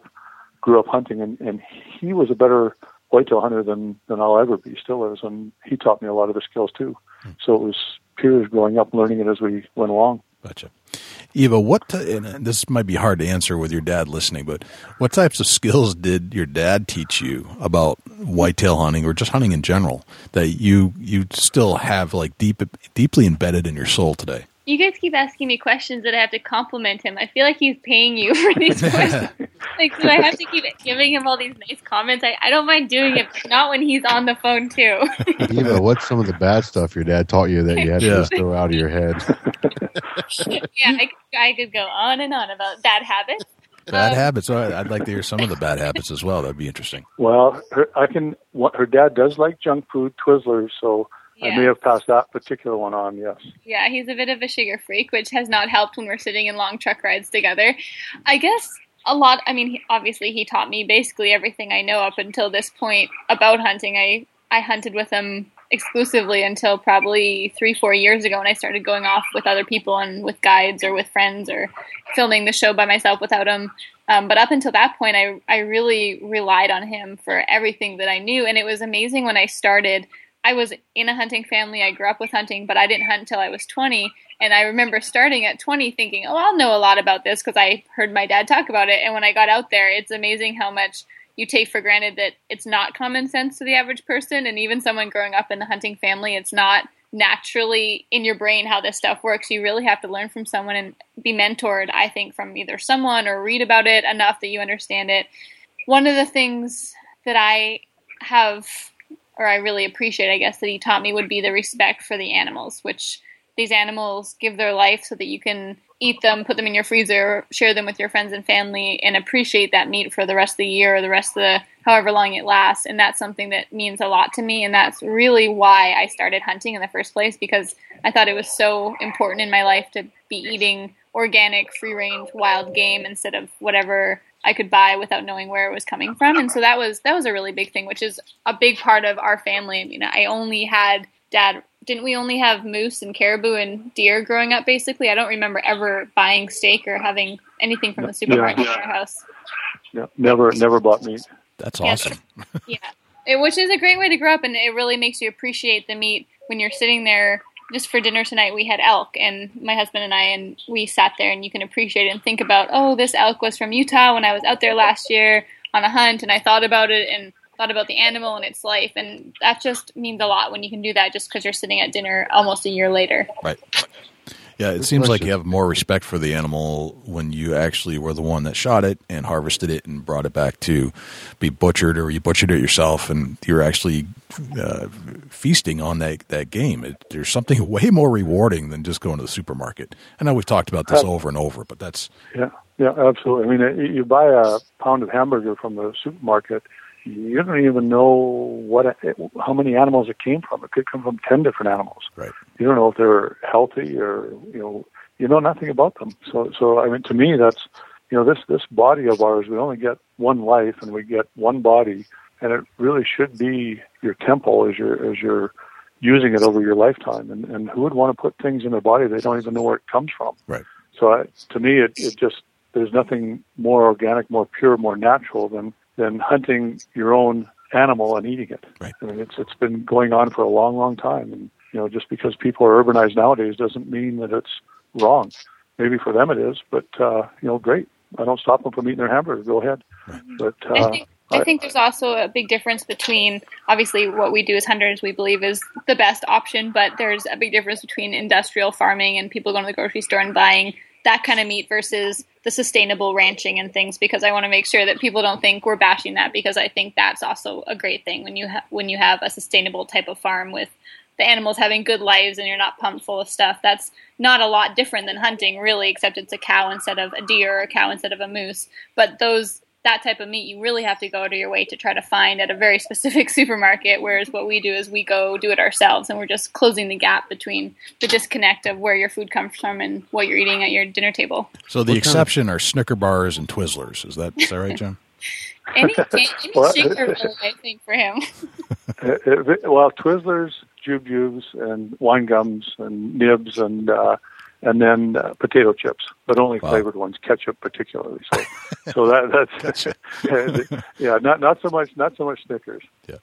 grew up hunting, and and he was a better whitetail hunter than than I'll ever be. Still is, and he taught me a lot of the skills too. So it was peers growing up, learning it as we went along. Gotcha. Eva, what, t- and this might be hard to answer with your dad listening, but what types of skills did your dad teach you about whitetail hunting or just hunting in general that you, you still have like deep, deeply embedded in your soul today? You guys keep asking me questions that I have to compliment him. I feel like he's paying you for these questions. like, do I have to keep giving him all these nice comments? I, I don't mind doing it, but not when he's on the phone too. Eva, what's some of the bad stuff your dad taught you that you had to just throw out of your head? yeah, I, could- I could go on and on about bad habits. Bad Um, habits. Oh, I'd like to hear some of the bad habits as well. That'd be interesting. Well, her, I can. What, her dad does like junk food, Twizzlers, so I may have passed that particular one on. Yes. Yeah, he's a bit of a sugar freak, which has not helped when we're sitting in long truck rides together. I guess a lot. I mean, he, obviously, he taught me basically everything I know up until this point about hunting. I I hunted with him exclusively until probably three, four years ago, when I started going off with other people and with guides or with friends or filming the show by myself without him. Um, but up until that point, I I really relied on him for everything that I knew, and it was amazing when I started. I was in a hunting family. I grew up with hunting, but I didn't hunt until I was 20. And I remember starting at 20 thinking, oh, I'll know a lot about this because I heard my dad talk about it. And when I got out there, it's amazing how much you take for granted that it's not common sense to the average person. And even someone growing up in a hunting family, it's not naturally in your brain how this stuff works. You really have to learn from someone and be mentored, I think, from either someone or read about it enough that you understand it. One of the things that I have or I really appreciate, I guess, that he taught me would be the respect for the animals, which these animals give their life so that you can eat them, put them in your freezer, share them with your friends and family, and appreciate that meat for the rest of the year or the rest of the however long it lasts. And that's something that means a lot to me. And that's really why I started hunting in the first place because I thought it was so important in my life to be eating organic, free range, wild game instead of whatever I could buy without knowing where it was coming from. And so that was that was a really big thing, which is a big part of our family. I mean, I only had dad didn't we only have moose and caribou and deer growing up basically? I don't remember ever buying steak or having anything from the supermarket in our house. Yeah. Never, never bought meat. That's Yeah. awesome. Yeah. It, which is a great way to grow up and it really makes you appreciate the meat when you're sitting there just for dinner tonight we had elk and my husband and I and we sat there and you can appreciate and think about oh this elk was from Utah when I was out there last year on a hunt and I thought about it and thought about the animal and its life and that just means a lot when you can do that just because you're sitting at dinner almost a year later. Right. Yeah, it seems like you have more respect for the animal when you actually were the one that shot it and harvested it and brought it back to be butchered, or you butchered it yourself, and you're actually uh, feasting on that that game. It, there's something way more rewarding than just going to the supermarket. I know we've talked about this over and over, but that's Yeah, yeah, absolutely. I mean, uh, you buy a pound of hamburger from the supermarket, you don't even know what how many animals it came from. It could come from ten different animals. right. You don't know if they're healthy or you know you know nothing about them. So so I mean, to me, that's you know this this body of ours. We only get one life, and we get one body, and it really should be your temple as you're as you're using it over your lifetime. And and who would want to put things in their body they don't even know where it comes from? Right. So I, to me, it, it just there's nothing more organic, more pure, more natural than than hunting your own animal and eating it. Right. I mean, it's it's been going on for a long, long time, and you know, just because people are urbanized nowadays doesn't mean that it's wrong. Maybe for them it is, but uh, you know, great. I don't stop them from eating their hamburger. Go ahead. But I uh, think I think there's also a big difference between obviously what we do as hunters we believe is the best option, but there's a big difference between industrial farming and people going to the grocery store and buying that kind of meat versus the sustainable ranching and things because I want to make sure that people don't think we're bashing that because I think that's also a great thing when you ha- when you have a sustainable type of farm with the animals having good lives and you're not pumped full of stuff. That's not a lot different than hunting really except it's a cow instead of a deer or a cow instead of a moose. But those that type of meat you really have to go out of your way to try to find at a very specific supermarket whereas what we do is we go do it ourselves and we're just closing the gap between the disconnect of where your food comes from and what you're eating at your dinner table So the exception are Snicker bars and Twizzlers. Is that is that right, John? any, any Well, sugar really, i think for him well, Twizzlers, Jubes, and wine gums, and nibs, and uh, and then uh, potato chips, but only Wow. flavored ones, ketchup particularly. So, so that that's yeah, not not so much not so much Snickers. Yeah,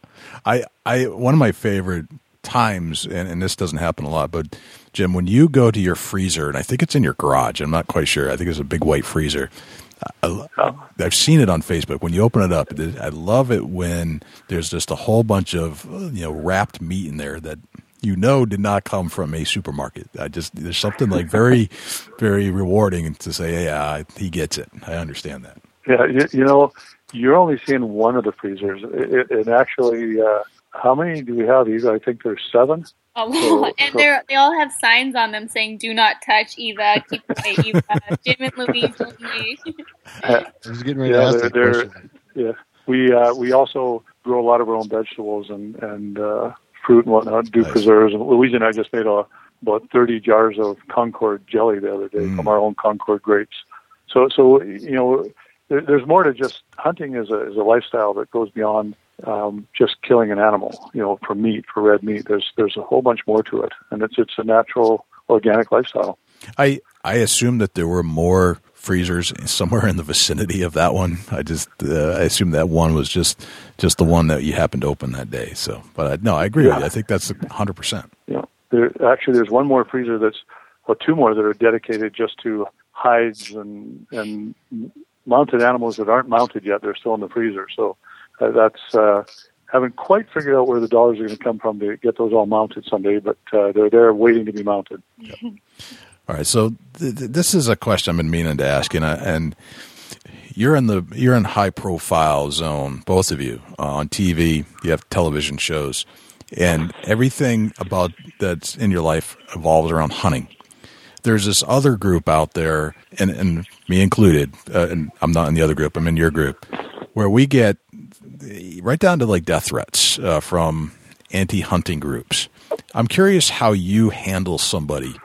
I, I one of my favorite times, and, and this doesn't happen a lot, but Jim, when you go to your freezer, and I think it's in your garage, I'm not quite sure. I think it's a big white freezer. I, I've seen it on Facebook. When you open it up, I love it when there's just a whole bunch of you know wrapped meat in there that you know did not come from a supermarket. I just there's something like very, very rewarding to say, yeah, he gets it. I understand that. Yeah, you, you know, you're only seeing one of the freezers. It, it actually, uh, how many do we have? I think there's seven. A lot, so, and so. they they all have signs on them saying "Do not touch Eva, keep away Eva, Jim and Louise only." I was getting ready yeah, to ask they're, they're, Yeah, we uh, we also grow a lot of our own vegetables and and uh, fruit and whatnot, do nice. preserves. And Louise and I just made a, about 30 jars of Concord jelly the other day mm. from our own Concord grapes. So, so you know, there, there's more to just hunting is a is a lifestyle that goes beyond um, just killing an animal. You know, for meat, for red meat. There's there's a whole bunch more to it, and it's it's a natural organic lifestyle. I I assume that there were more freezers somewhere in the vicinity of that one. I just uh, I assume that one was just just the one that you happened to open that day. So, but I, no, I agree yeah. with you. I think that's hundred percent. Yeah, there, actually, there's one more freezer that's or two more that are dedicated just to hides and and mounted animals that aren't mounted yet. They're still in the freezer. So uh, that's. Uh, haven't quite figured out where the dollars are going to come from to get those all mounted someday, but uh, they're there waiting to be mounted. All right, so th- th- this is a question I've been meaning to ask, and, and you're in the you're in high profile zone, both of you uh, on TV. You have television shows, and everything about that's in your life evolves around hunting. There's this other group out there, and, and me included, uh, and I'm not in the other group. I'm in your group, where we get right down to like death threats uh, from anti-hunting groups. I'm curious how you handle somebody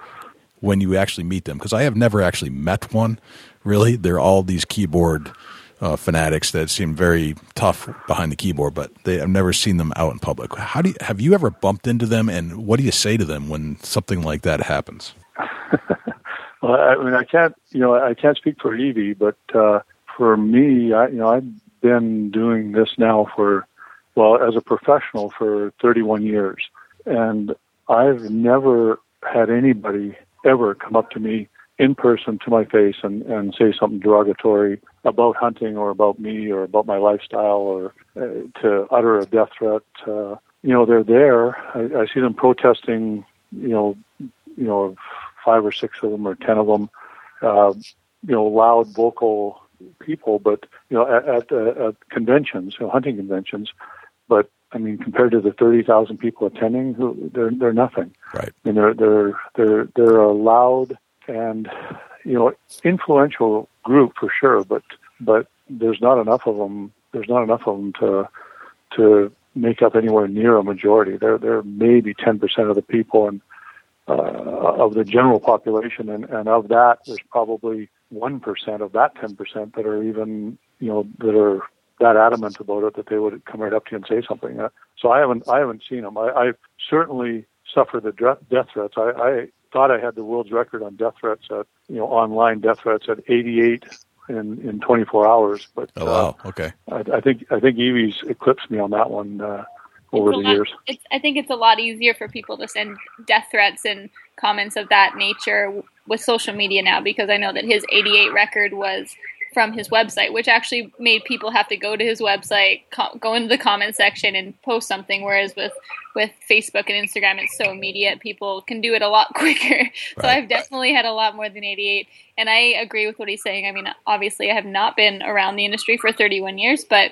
when you actually meet them because I have never actually met one. Really, they're all these keyboard uh, fanatics that seem very tough behind the keyboard, but they, I've never seen them out in public. How do you, have you ever bumped into them, and what do you say to them when something like that happens? well, I mean, I can't, you know, I can't speak for Evie, but uh, for me, I, you know, I've been doing this now for, well, as a professional for 31 years, and I've never had anybody ever come up to me in person to my face and, and say something derogatory about hunting or about me or about my lifestyle or uh, to utter a death threat. Uh, you know, they're there. I, I see them protesting, you know, you know, five or six of them or ten of them, uh, you know, loud, vocal people, but, you know, at, at, uh, at conventions, you know, hunting conventions. But I mean, compared to the thirty thousand people attending, who they're they're nothing. Right. I mean, they're they're they're they're a loud and you know influential group for sure, but but there's not enough of them. There's not enough of them to to make up anywhere near a majority. They're they're maybe ten percent of the people and uh, of the general population, and, and of that, there's probably one percent of that ten percent that are even you know that are that adamant about it that they would come right up to you and say something. Uh, so I haven't I haven't seen them. I, I certainly suffer the death threats. I, I thought I had the world's record on death threats at you know online death threats at 88 in in 24 hours. But oh wow, uh, okay. I, I think I think Evie's eclipsed me on that one. Uh, over the lot, years, it's, I think it's a lot easier for people to send death threats and comments of that nature with social media now because I know that his 88 record was from his website, which actually made people have to go to his website, co- go into the comment section, and post something. Whereas with with Facebook and Instagram, it's so immediate; people can do it a lot quicker. Right. So I've definitely had a lot more than 88, and I agree with what he's saying. I mean, obviously, I have not been around the industry for 31 years, but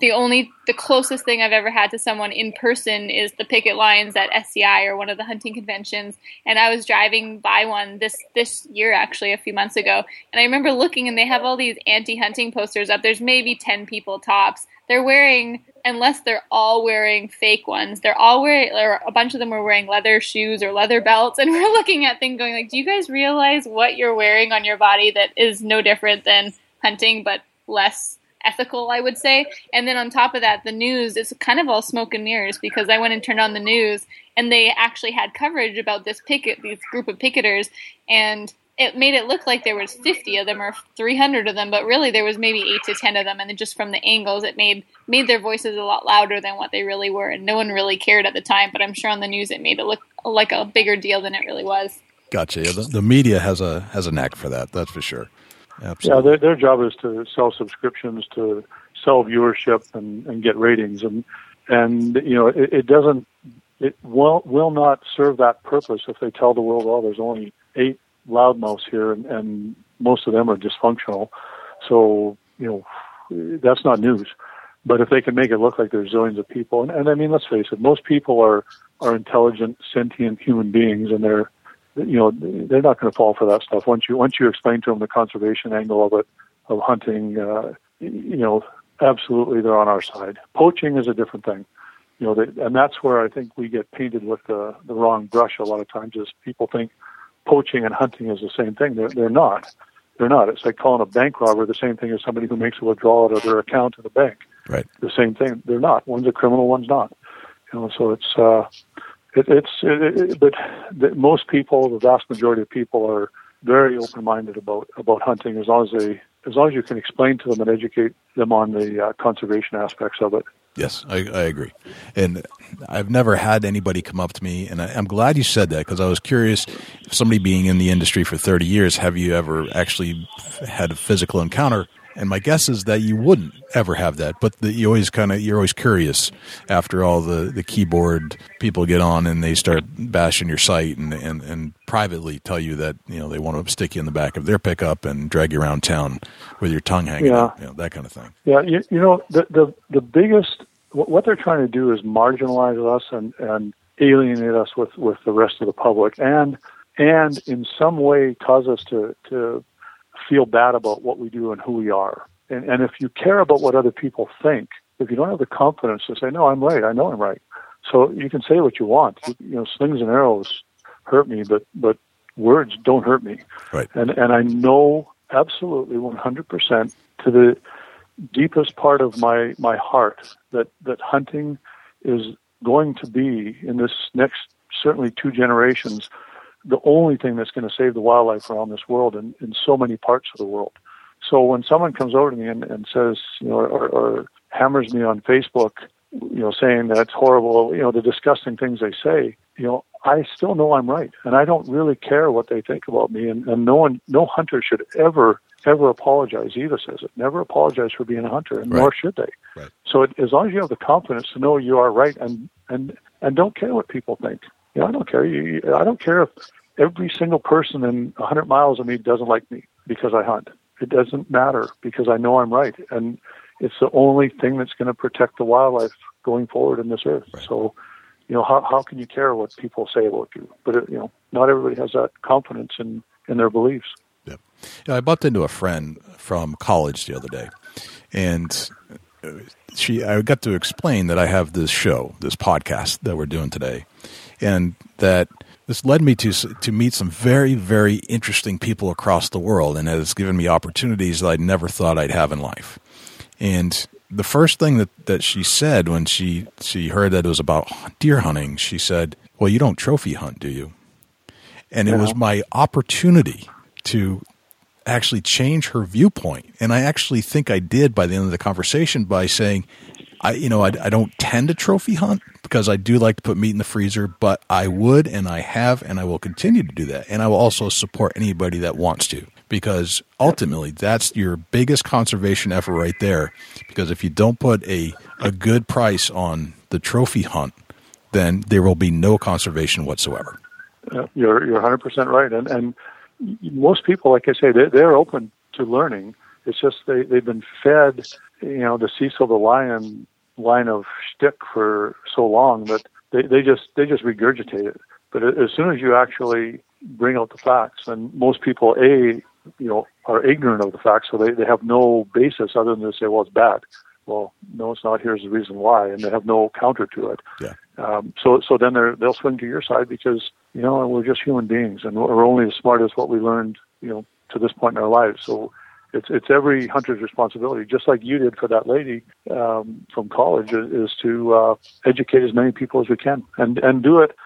the only the closest thing I've ever had to someone in person is the picket lines at SCI or one of the hunting conventions. And I was driving by one this this year actually a few months ago, and I remember looking and they have all these anti-hunting posters up. There's maybe ten people tops. They're wearing unless they're all wearing fake ones. They're all wearing or a bunch of them were wearing leather shoes or leather belts, and we're looking at things going like, do you guys realize what you're wearing on your body that is no different than hunting but less ethical, I would say. And then on top of that, the news is kind of all smoke and mirrors because I went and turned on the news and they actually had coverage about this picket, these group of picketers, and it made it look like there was 50 of them or 300 of them, but really there was maybe eight to 10 of them. And just from the angles, it made made their voices a lot louder than what they really were, and no one really cared at the time. But I'm sure on the news it made it look like a bigger deal than it really was. Gotcha. The, the media has a has a knack for that. That's for sure. Absolutely. Yeah, their, their job is to sell subscriptions, to sell viewership, and, and get ratings, and and you know it, it doesn't it will will not serve that purpose if they tell the world, well, there's only eight loudmouths here, and, and most of them are dysfunctional. So you know that's not news. But if they can make it look like there's zillions of people, and, and I mean, let's face it, most people are are intelligent, sentient human beings, and they're you know they're not going to fall for that stuff. Once you once you explain to them the conservation angle of it, of hunting, uh, you know, absolutely they're on our side. Poaching is a different thing you know, they, and that's where I think we get painted with the, the wrong brush a lot of times. Is people think poaching and hunting is the same thing. They're, they're not. They're not. It's like calling a bank robber the same thing as somebody who makes a withdrawal out of their account in the bank. Right. The same thing. They're not. One's a criminal, one's not. You know, so it's uh, it, it's it, it, but the, most people, the vast majority of people, are very open-minded about about hunting as long as they as long as you can explain to them and educate them on the uh, conservation aspects of it. Yes, I, I, agree. And I've never had anybody come up to me, and I, am glad you said that because I was curious. Somebody being in the industry for 30 years, have you ever actually had a physical encounter and my guess is that you wouldn't ever have that, but the, you always kind of you're always curious after all the, the keyboard people get on and they start bashing your site and, and, and privately tell you that you know they want to stick you in the back of their pickup and drag you around town with your tongue hanging yeah. out, you know, that kind of thing. Yeah, you, you know the the the biggest what they're trying to do is marginalize us and and alienate us with with the rest of the public and and in some way cause us to to feel bad about what we do and who we are. And, and if you care about what other people think, if you don't have the confidence to say, no, I'm right, I know I'm right. So you can say what you want. You know, slings and arrows hurt me, but, but words don't hurt me. Right. And, and I know absolutely 100% to the deepest part of my, my heart that, that hunting is going to be in this next certainly two generations the only thing that's going to save the wildlife around this world and in so many parts of the world. So when someone comes over to me and, and says, you know, or, or hammers me on Facebook, you know, saying that it's horrible, you know, the disgusting things they say, you know, I still know I'm right, and I don't really care what they think about me. And, and no one, no hunter should ever, ever apologize. Eva says it. Never apologize for being a hunter, and right. nor should they. Right. So it, as long as you have the confidence to know you are right, and and and don't care what people think. You know, I don't care. You, I don't care if every single person in 100 miles of me doesn't like me because I hunt. It doesn't matter because I know I'm right, and it's the only thing that's going to protect the wildlife going forward in this earth. Right. So, you know, how how can you care what people say about you? But it, you know, not everybody has that confidence in in their beliefs. Yeah. I bumped into a friend from college the other day, and she I got to explain that I have this show, this podcast that we're doing today, and that this led me to to meet some very very interesting people across the world, and has given me opportunities that I never thought I'd have in life. And the first thing that, that she said when she she heard that it was about deer hunting, she said, "Well, you don't trophy hunt, do you?" And it was my opportunity to actually change her viewpoint, and I actually think I did by the end of the conversation by saying, I, you know, I, I, don't tend to trophy hunt because I do like to put meat in the freezer, but I would and I have and I will continue to do that. And I will also support anybody that wants to because ultimately that's your biggest conservation effort right there. Because if you don't put a, a good price on the trophy hunt, then there will be no conservation whatsoever. You're, you're 100% right. And, and most people, like I say, they're, they're open to learning. It's just they, they've been fed, you know, the Cecil the Lion line of shtick for so long that they, they just they just regurgitate it. But as soon as you actually bring out the facts, and most people a you know are ignorant of the facts, so they, they have no basis other than to say, well, it's bad. Well, no, it's not. Here's the reason why, and they have no counter to it. Yeah. Um, so so then they they'll swing to your side because you know we're just human beings, and we're only as smart as what we learned you know to this point in our lives. So it's it's every hunter's responsibility, just like you did for that lady um, from college, is, to uh, educate as many people as we can, and and do it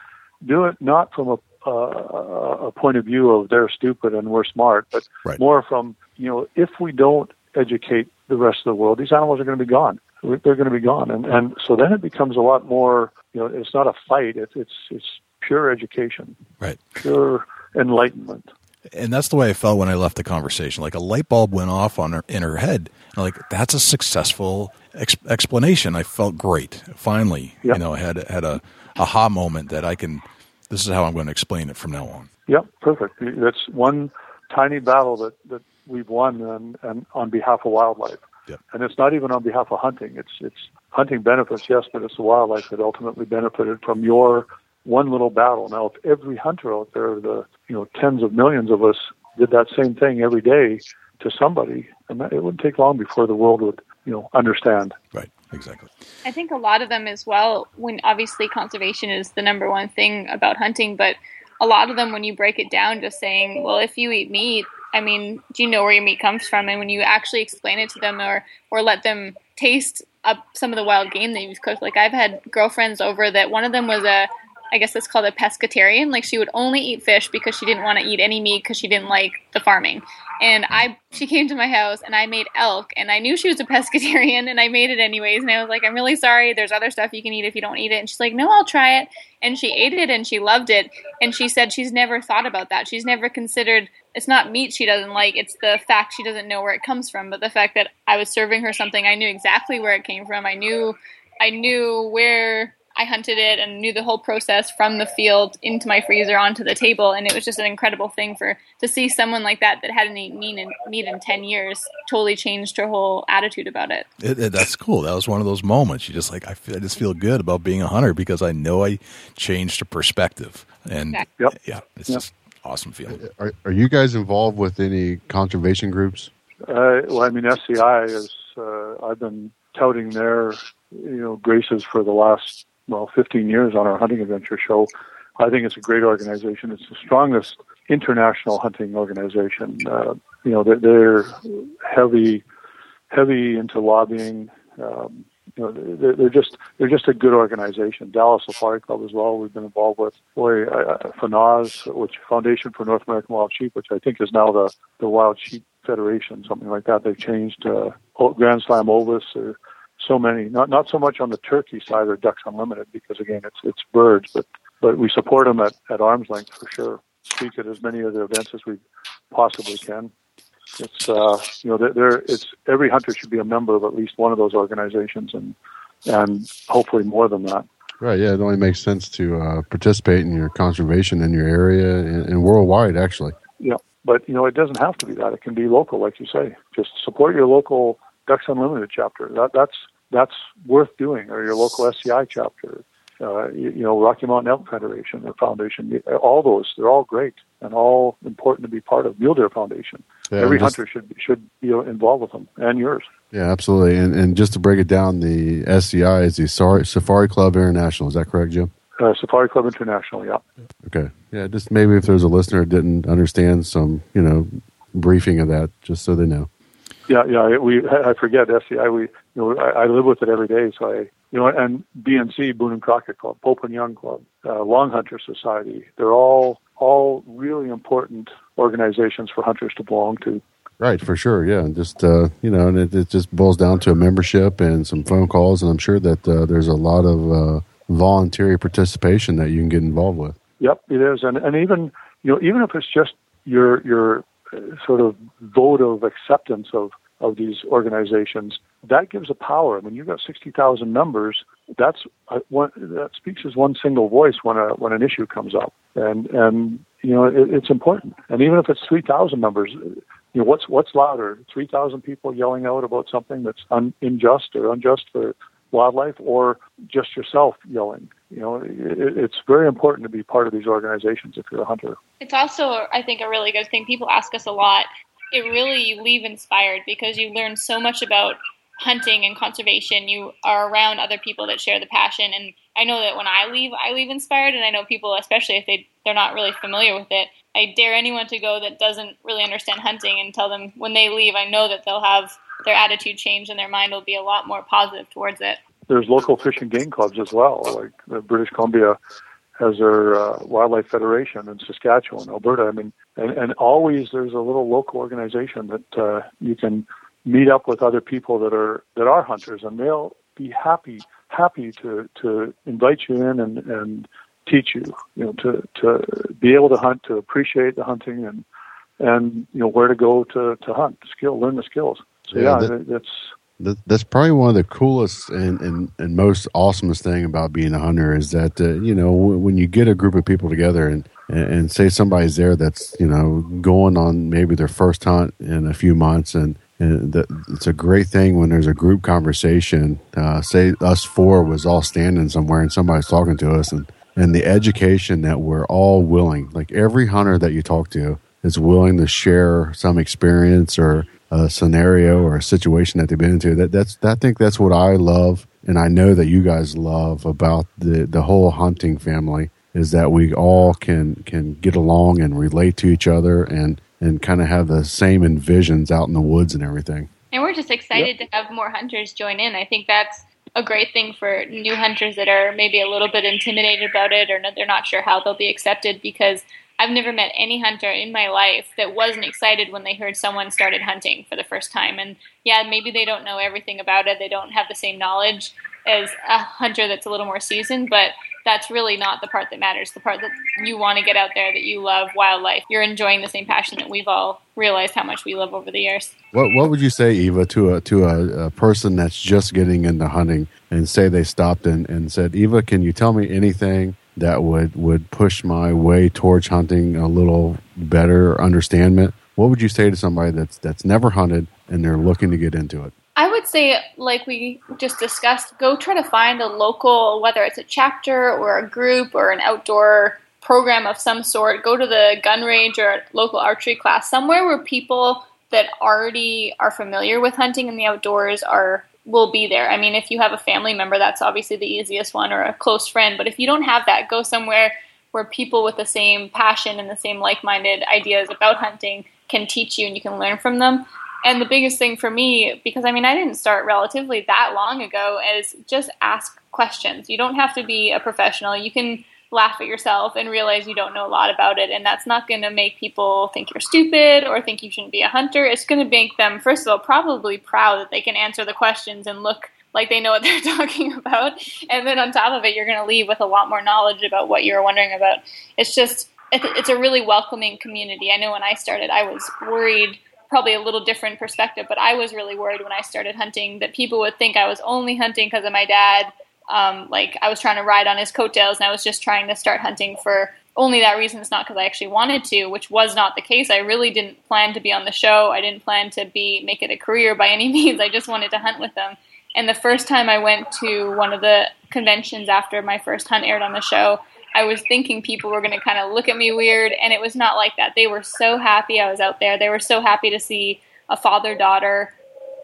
do it not from a uh, a point of view of they're stupid and we're smart, but right. more from you know if we don't educate the rest of the world, these animals are going to be gone. They're going to be gone, and and so then it becomes a lot more. You know, it's not a fight. It's it's it's pure education, right? Pure enlightenment. And that's the way I felt when I left the conversation. Like a light bulb went off on her in her head. And like that's a successful ex- explanation. I felt great. Finally, Yep. you know, I had had a aha moment that I can. This is how I'm going to explain it from now on. Yep, perfect. That's one tiny battle that, that we've won and, and on behalf of wildlife. Yep. And it's not even on behalf of hunting. It's it's hunting benefits, yes, but it's the wildlife that ultimately benefited from your one little battle. Now, if every hunter out there, the you know tens of millions of us, did that same thing every day to somebody, and it wouldn't take long before the world would you know understand. Right. Exactly. I think a lot of them as well, when obviously conservation is the number one thing about hunting, but a lot of them, when you break it down, just saying, well, if you eat meat, I mean, do you know where your meat comes from? And when you actually explain it to them or, or let them taste up some of the wild game that you've cooked, like I've had girlfriends over that one of them was a, I guess it's called a pescatarian. Like she would only eat fish because she didn't want to eat any meat because she didn't like the farming. And I, she came to my house and I made elk and I knew she was a pescatarian and I made it anyways. And I was like, I'm really sorry. There's other stuff you can eat if you don't eat it. And she's like, no, I'll try it. And she ate it and she loved it. And she said she's never thought about that. She's never considered it's not meat she doesn't like. It's the fact she doesn't know where it comes from. But the fact that I was serving her something, I knew exactly where it came from. I knew, I knew where I hunted it and knew the whole process from the field into my freezer onto the table, and it was just an incredible thing for to see someone like that that hadn't eaten meat in, meat in ten years totally changed her whole attitude about it. It, it- that's cool. That was one of those moments. You just like I, feel, I just feel good about being a hunter because I know I changed a perspective, and Exactly. Yep. yeah, it's Yep. just awesome feeling. Are, are you guys involved with any conservation groups? Uh, well, I mean, SCI is. Uh, I've been touting their, you know, graces for the last well 15 years on our hunting adventure show. I think it's a great organization. It's the strongest international hunting organization. Uh, you know, they're, they're heavy, heavy into lobbying. Um, you know, they're, they're just they're just a good organization. Dallas Safari Club as well. We've been involved with boy uh, FNAWS, which Foundation for North American Wild Sheep, which I think is now the the Wild Sheep Federation, something like that. They've changed uh, Grand Slam Ovis. Or so many, not not so much on the turkey side or Ducks Unlimited, because again, it's it's birds, but but we support them at, at arm's length for sure. Speak at as many of the events as we possibly can. It's uh, you know, there, there it's every hunter should be a member of at least one of those organizations, and and hopefully more than that. Right. Yeah. It only makes sense to uh, participate in your conservation in your area and, and worldwide, actually. Yeah, but you know, it doesn't have to be that. It can be local, like you say. Just support your local Ducks Unlimited chapter. That that's that's worth doing, or your local SCI chapter. Uh, you, you know, Rocky Mountain Elk Federation or Foundation. All those, they're all great and all important to be part of. Mule Deer Foundation. Yeah, Every just- hunter should should be involved with them, and yours. Yeah, absolutely. And, and just to break it down, the SCI is the Safari Club International. Is that correct, Jim? Uh, Safari Club International. Yeah. Okay. Yeah, just maybe if there's a listener didn't understand some, you know, briefing of that, just so they know. Yeah, yeah. We I forget SCI. We you know I, I live with it every day. So I you know and B&C Boone and Crockett Club, Pope and Young Club, uh, Longhunter Society. They're all all really important organizations for hunters to belong to. Right, for sure. Yeah, and just uh, you know, and it, it just boils down to a membership and some phone calls, and I'm sure that uh, there's a lot of uh, voluntary participation that you can get involved with. Yep, it is, and and even you know even if it's just your your uh, sort of vote of acceptance of of these organizations, that gives a power. I mean, you've got sixty thousand members. That's uh, one that speaks as one single voice when a when an issue comes up, and and you know it, it's important. And even if it's three thousand members, you know what's what's louder? Three thousand people yelling out about something that's un, unjust or unjust for wildlife, or just yourself yelling. You know, it, it's very important to be part of these organizations if you're a hunter. It's also, I think, a really good thing. People ask us a lot. It really you leave inspired because you learn so much about hunting and conservation. You are around other people that share the passion, and I know that when I leave, I leave inspired. And I know people, especially if they they're not really familiar with it, I dare anyone to go that doesn't really understand hunting and tell them when they leave, I know that they'll have their attitude change and their mind will be a lot more positive towards it. There's local fish and game clubs as well, like the British Columbia has their uh, wildlife federation in Saskatchewan, Alberta. I mean, and, and always there's a little local organization that uh, you can meet up with other people that are that are hunters, and they'll be happy happy to to invite you in and and teach you, you know, to to be able to hunt, to appreciate the hunting, and and you know where to go to to hunt, skill, learn the skills. So yeah, Yeah, that, that's That, that's probably one of the coolest and, and, and most awesomest thing about being a hunter is that uh, you know w- when you get a group of people together and, and and say somebody's there that's you know going on maybe their first hunt in a few months and it's a great thing when there's a group conversation. Uh, say us four was all standing somewhere and somebody's talking to us and and the education that we're all willing, like every hunter that you talk to is willing to share some experience or a scenario or a situation that they've been into. That that's I think that's what I love, and I know that you guys love about the the whole hunting family is that we all can can get along and relate to each other and and kind of have the same envisions out in the woods and everything. And we're just excited to have more hunters join in. I think that's a great thing for new hunters that are maybe a little bit intimidated about it or they're not sure how they'll be accepted because I've never met any hunter in my life that wasn't excited when they heard someone started hunting for the first time. And yeah, maybe they don't know everything about it, they don't have the same knowledge as a hunter that's a little more seasoned, but that's really not the part that matters. The part that you want to get out there, that you love wildlife, you're enjoying the same passion that we've all realized how much we love over the years. What what would you say, Eva, to a to a, a person that's just getting into hunting and say they stopped and, and said, Eva, can you tell me anything that would, would push my way towards hunting a little better understanding? What would you say to somebody that's that's never hunted and they're looking to get into it? I would say, like we just discussed, go try to find a local, whether it's a chapter or a group or an outdoor program of some sort. Go to the gun range or local archery class, somewhere where people that already are familiar with hunting and the outdoors are will be there. I mean, if you have a family member, that's obviously the easiest one, or a close friend. But if you don't have that, go somewhere where people with the same passion and the same like-minded ideas about hunting can teach you and you can learn from them. And the biggest thing for me, because I mean, I didn't start relatively that long ago, is just ask questions. You don't have to be a professional. You can laugh at yourself and realize you don't know a lot about it. And that's not going to make people think you're stupid or think you shouldn't be a hunter. It's going to make them, first of all, probably proud that they can answer the questions and look like they know what they're talking about. And then on top of it, you're going to leave with a lot more knowledge about what you're wondering about. It's just, it's a really welcoming community. I know when I started, I was worried probably a little different perspective, but I was really worried when I started hunting that people would think I was only hunting because of my dad. Um, like I was trying to ride on his coattails, and I was just trying to start hunting for only that reason. It's not because I actually wanted to, which was not the case. I really didn't plan to be on the show. I didn't plan to be make it a career by any means. I just wanted to hunt with them. And the first time I went to one of the conventions after my first hunt aired on the show, I was thinking people were going to kind of look at me weird, and it was not like that. They were so happy I was out there. They were so happy to see a father daughter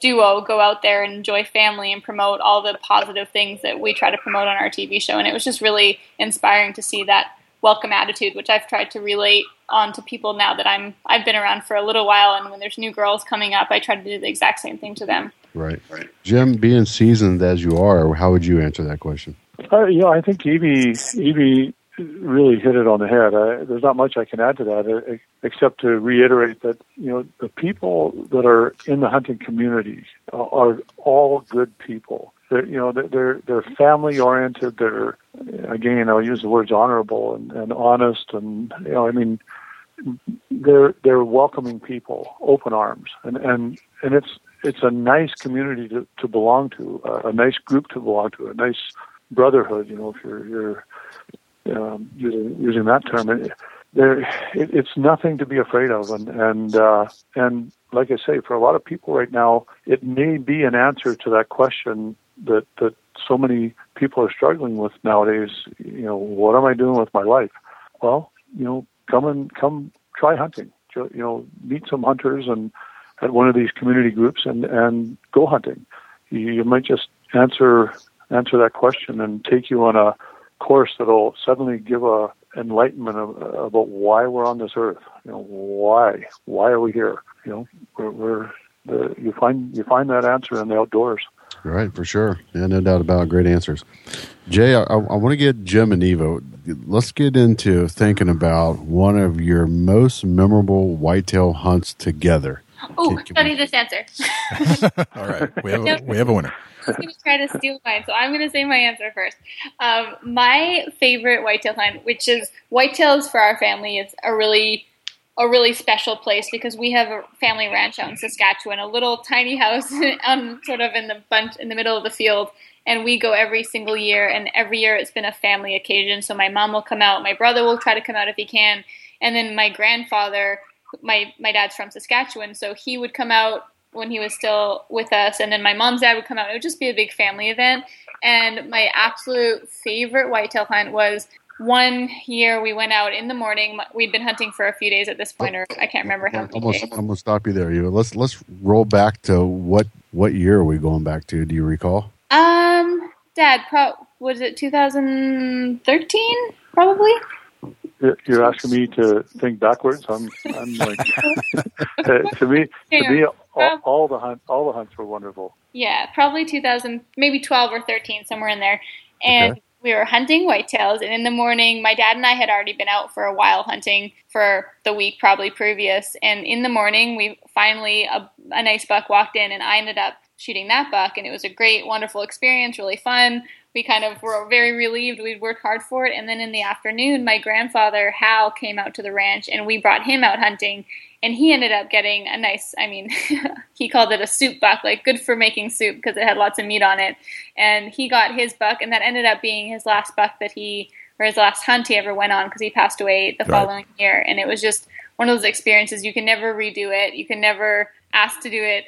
duo go out there and enjoy family and promote all the positive things that we try to promote on our TV show. And it was just really inspiring to see that welcome attitude, which I've tried to relate on to people now that I'm I've been around for a little while. And when there's new girls coming up, I try to do the exact same thing to them. Right. Right. Jim, being seasoned as you are, how would you answer that question? Uh, you know, I think Evie, Evie really hit it on the head. I, there's not much I can add to that uh, except to reiterate that you know the people that are in the hunting community are all good people. They're, you know, they're they're family oriented. They're again, I'll use the words honorable and, and honest, and you know, I mean, they're they're welcoming people, open arms, and and and it's it's a nice community to, to belong to, uh, a nice group to belong to, a nice brotherhood. You know, if you're you're um, using using that term, it, there it, it's nothing to be afraid of, and and uh, and like I say, for a lot of people right now, it may be an answer to that question that that so many people are struggling with nowadays. You know, what am I doing with my life? Well, you know, come and come try hunting. You know, meet some hunters and at one of these community groups and and go hunting. You, you might just answer answer that question and take you on a course that'll suddenly give a enlightenment of, about why we're on this earth. You know, why why are we here? You know, we're, we're the, you find you find that answer in the outdoors. Right, for sure. Yeah, no doubt about it. Great answers. Jay, I, I want to get Jim and Eva. Let's get into thinking about one of your most memorable whitetail hunts together. Oh, study this answer. All right, we have a, we have a winner. He's going to try to steal mine, so I'm going to say my answer first. Um, my favorite whitetail hunt, which is whitetails for our family, is a really a really special place because we have a family ranch out in Saskatchewan, a little tiny house on sort of in the bunch in the middle of the field. And we go every single year, and every year it's been a family occasion. So my mom will come out, my brother will try to come out if he can, and then my grandfather, my my dad's from Saskatchewan, so he would come out when he was still with us, and then my mom's dad would come out. It would just be a big family event. And my absolute favorite whitetail hunt was one year we went out in the morning. We'd been hunting for a few days at this point, or I can't remember how many Almost, days. I'm gonna stop you there. You let's let's roll back to what what year are we going back to? Do you recall? Um, Dad, pro- was it 2013? Probably. You're- asking me to think backwards. I'm, I'm like, uh, to me, to me, all, all the hunt, all the hunts were wonderful. Yeah, probably 2000, maybe 12 or 13, somewhere in there. And Okay. we were hunting whitetails. And in the morning, my dad and I had already been out for a while hunting for the week probably previous. And in the morning, we finally, a, a nice buck walked in, and I ended up shooting that buck. And it was a great, wonderful experience, really fun. We kind of were very relieved. We'd worked hard for it. And then in the afternoon, my grandfather, Hal, came out to the ranch, and we brought him out hunting and he ended up getting a nice i mean he called it a soup buck like good for making soup because it had lots of meat on it and he got his buck and that ended up being his last buck that he or his last hunt he ever went on because he passed away the Right. following year and it was just one of those experiences you can never redo it you can never ask to do it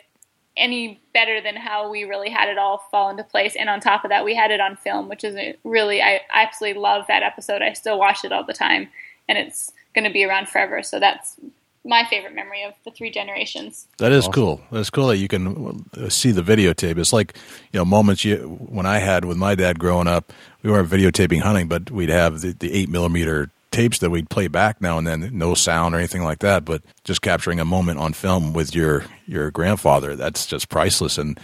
any better than how we really had it all fall into place and on top of that we had it on film which is a really i absolutely love that episode i still watch it all the time and it's going to be around forever so that's my favorite memory of the three generations. That is cool. That's cool that you can uh, see the videotape. It's like you know moments you when I had with my dad growing up. We weren't videotaping hunting, but we'd have the, the eight millimeter tapes that we'd play back now and then. No sound or anything like that, but just capturing a moment on film with your your grandfather. That's just priceless, and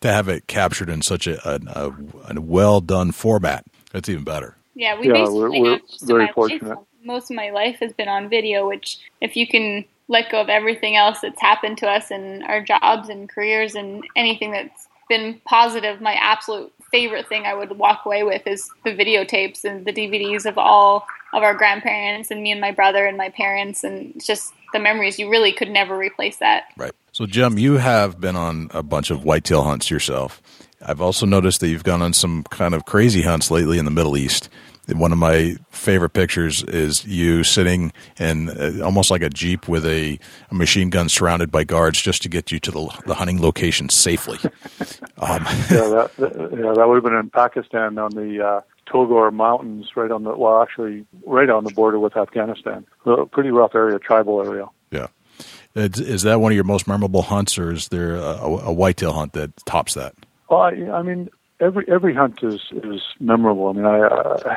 to have it captured in such a, a, a, a well done format, that's even better. Yeah, we Yeah, basically we're- we're have most of very my fortunate. Life, most of my life has been on video, which if you can let go of everything else that's happened to us and our jobs and careers and anything that's been positive, my absolute favorite thing I would walk away with is the videotapes and the DVDs of all of our grandparents and me and my brother and my parents and just the memories. You really could never replace that. Right. So, Jim, you have been on a bunch of whitetail hunts yourself. I've also noticed that you've gone on some kind of crazy hunts lately in the Middle East. One of my favorite pictures is you sitting in uh, almost like a jeep with a, a machine gun surrounded by guards just to get you to the, the hunting location safely. Um, yeah, that, yeah, that would have been in Pakistan on the uh, Togor Mountains, right on the well, actually, right on the border with Afghanistan. A pretty rough area, tribal area. yeah. Is, is that one of your most memorable hunts, or is there a, a whitetail hunt that tops that? Well, I, I mean, every every hunt is is memorable. I mean, I uh,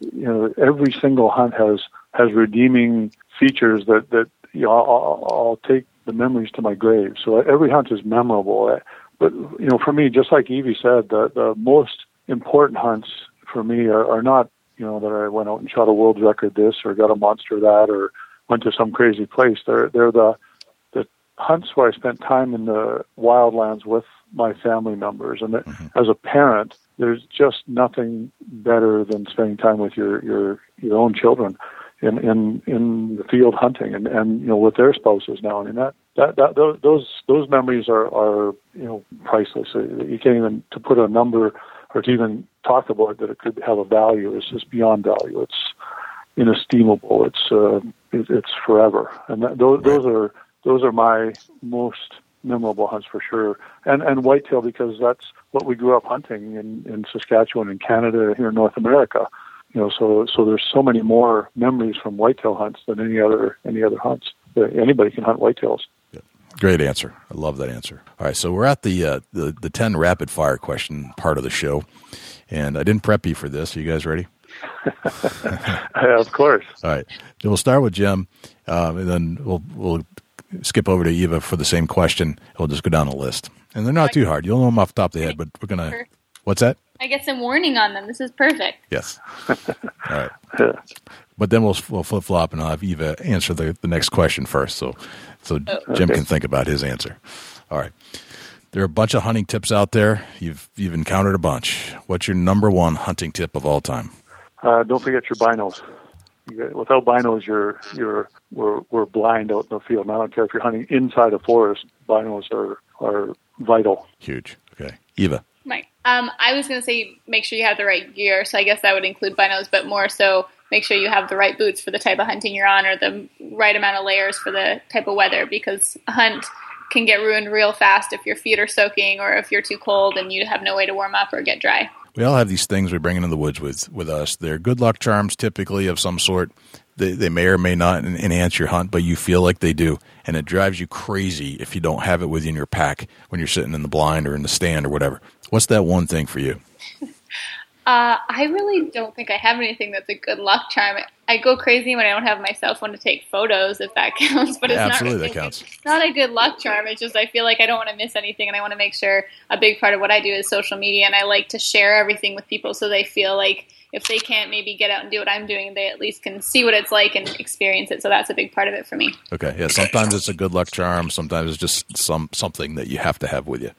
you know, every single hunt has has redeeming features that that you know I'll, I'll take the memories to my grave. So every hunt is memorable. But you know, for me, just like Evie said, the the most important hunts for me are, are not you know that I went out and shot a world record this or got a monster that or went to some crazy place. They're they're the the hunts where I spent time in the wildlands with my family members. And that, as a parent, there's just nothing better than spending time with your your your own children in in in the field hunting and and you know with their spouses now. I mean that that, that those those those memories are are you know priceless. Uh, You can't even to put a number or to even talk about that it could have a value is just beyond value. It's inestimable. It's uh, it, it's forever, and that, those those are those are my most memorable hunts for sure. And and whitetail because that's what we grew up hunting in in Saskatchewan and Canada here in North America. You know, so so there's so many more memories from whitetail hunts than any other any other hunts. Anybody can hunt whitetails. Great answer. I love that answer. All right, so we're at the uh, the the ten rapid fire question part of the show, and I didn't prep you for this. Are you guys ready? Of course. All right, we'll start with Jim, um, and then we'll we'll skip over to Eva for the same question. We'll just go down the list, and they're not too hard. You'll know them off the top of the head, but we're gonna. What's that? I get some warning on them. This is perfect. Yes. All right. But then we'll we'll flip flop, and I'll have Eva answer the, the next question first, so so Jim can think about his answer. All right. There are a bunch of hunting tips out there. You've you've encountered a bunch. What's your number one hunting tip of all time? Uh, don't forget your binos. You albinos, you're you're we're we're blind out in the field. And I don't care if you're hunting inside a forest. Binos are are vital. Huge. Okay, Eva. Right. Um, I was going to say make sure you have the right gear. So I guess that would include binos, but more so make sure you have the right boots for the type of hunting you're on or the right amount of layers for the type of weather because a hunt can get ruined real fast if your feet are soaking or if you're too cold and you have no way to warm up or get dry. We all have these things we bring into the woods with with us. They're good luck charms, typically of some sort. They, they may or may not enhance your hunt, but you feel like they do, and it drives you crazy if you don't have it with you in your pack when you're sitting in the blind or in the stand or whatever. What's that one thing for you? Uh, I really don't think I have anything that's a good luck charm. I go crazy when I don't have my cell phone to take photos, if that counts. But it's Absolutely, not really, that counts. It's not a good luck charm. It's just I feel like I don't want to miss anything, and I want to make sure a big part of what I do is social media, and I like to share everything with people so they feel like if they can't maybe get out and do what I'm doing, they at least can see what it's like and experience it. So that's a big part of it for me. Okay, yeah. Sometimes it's a good luck charm. Sometimes it's just some something that you have to have with you.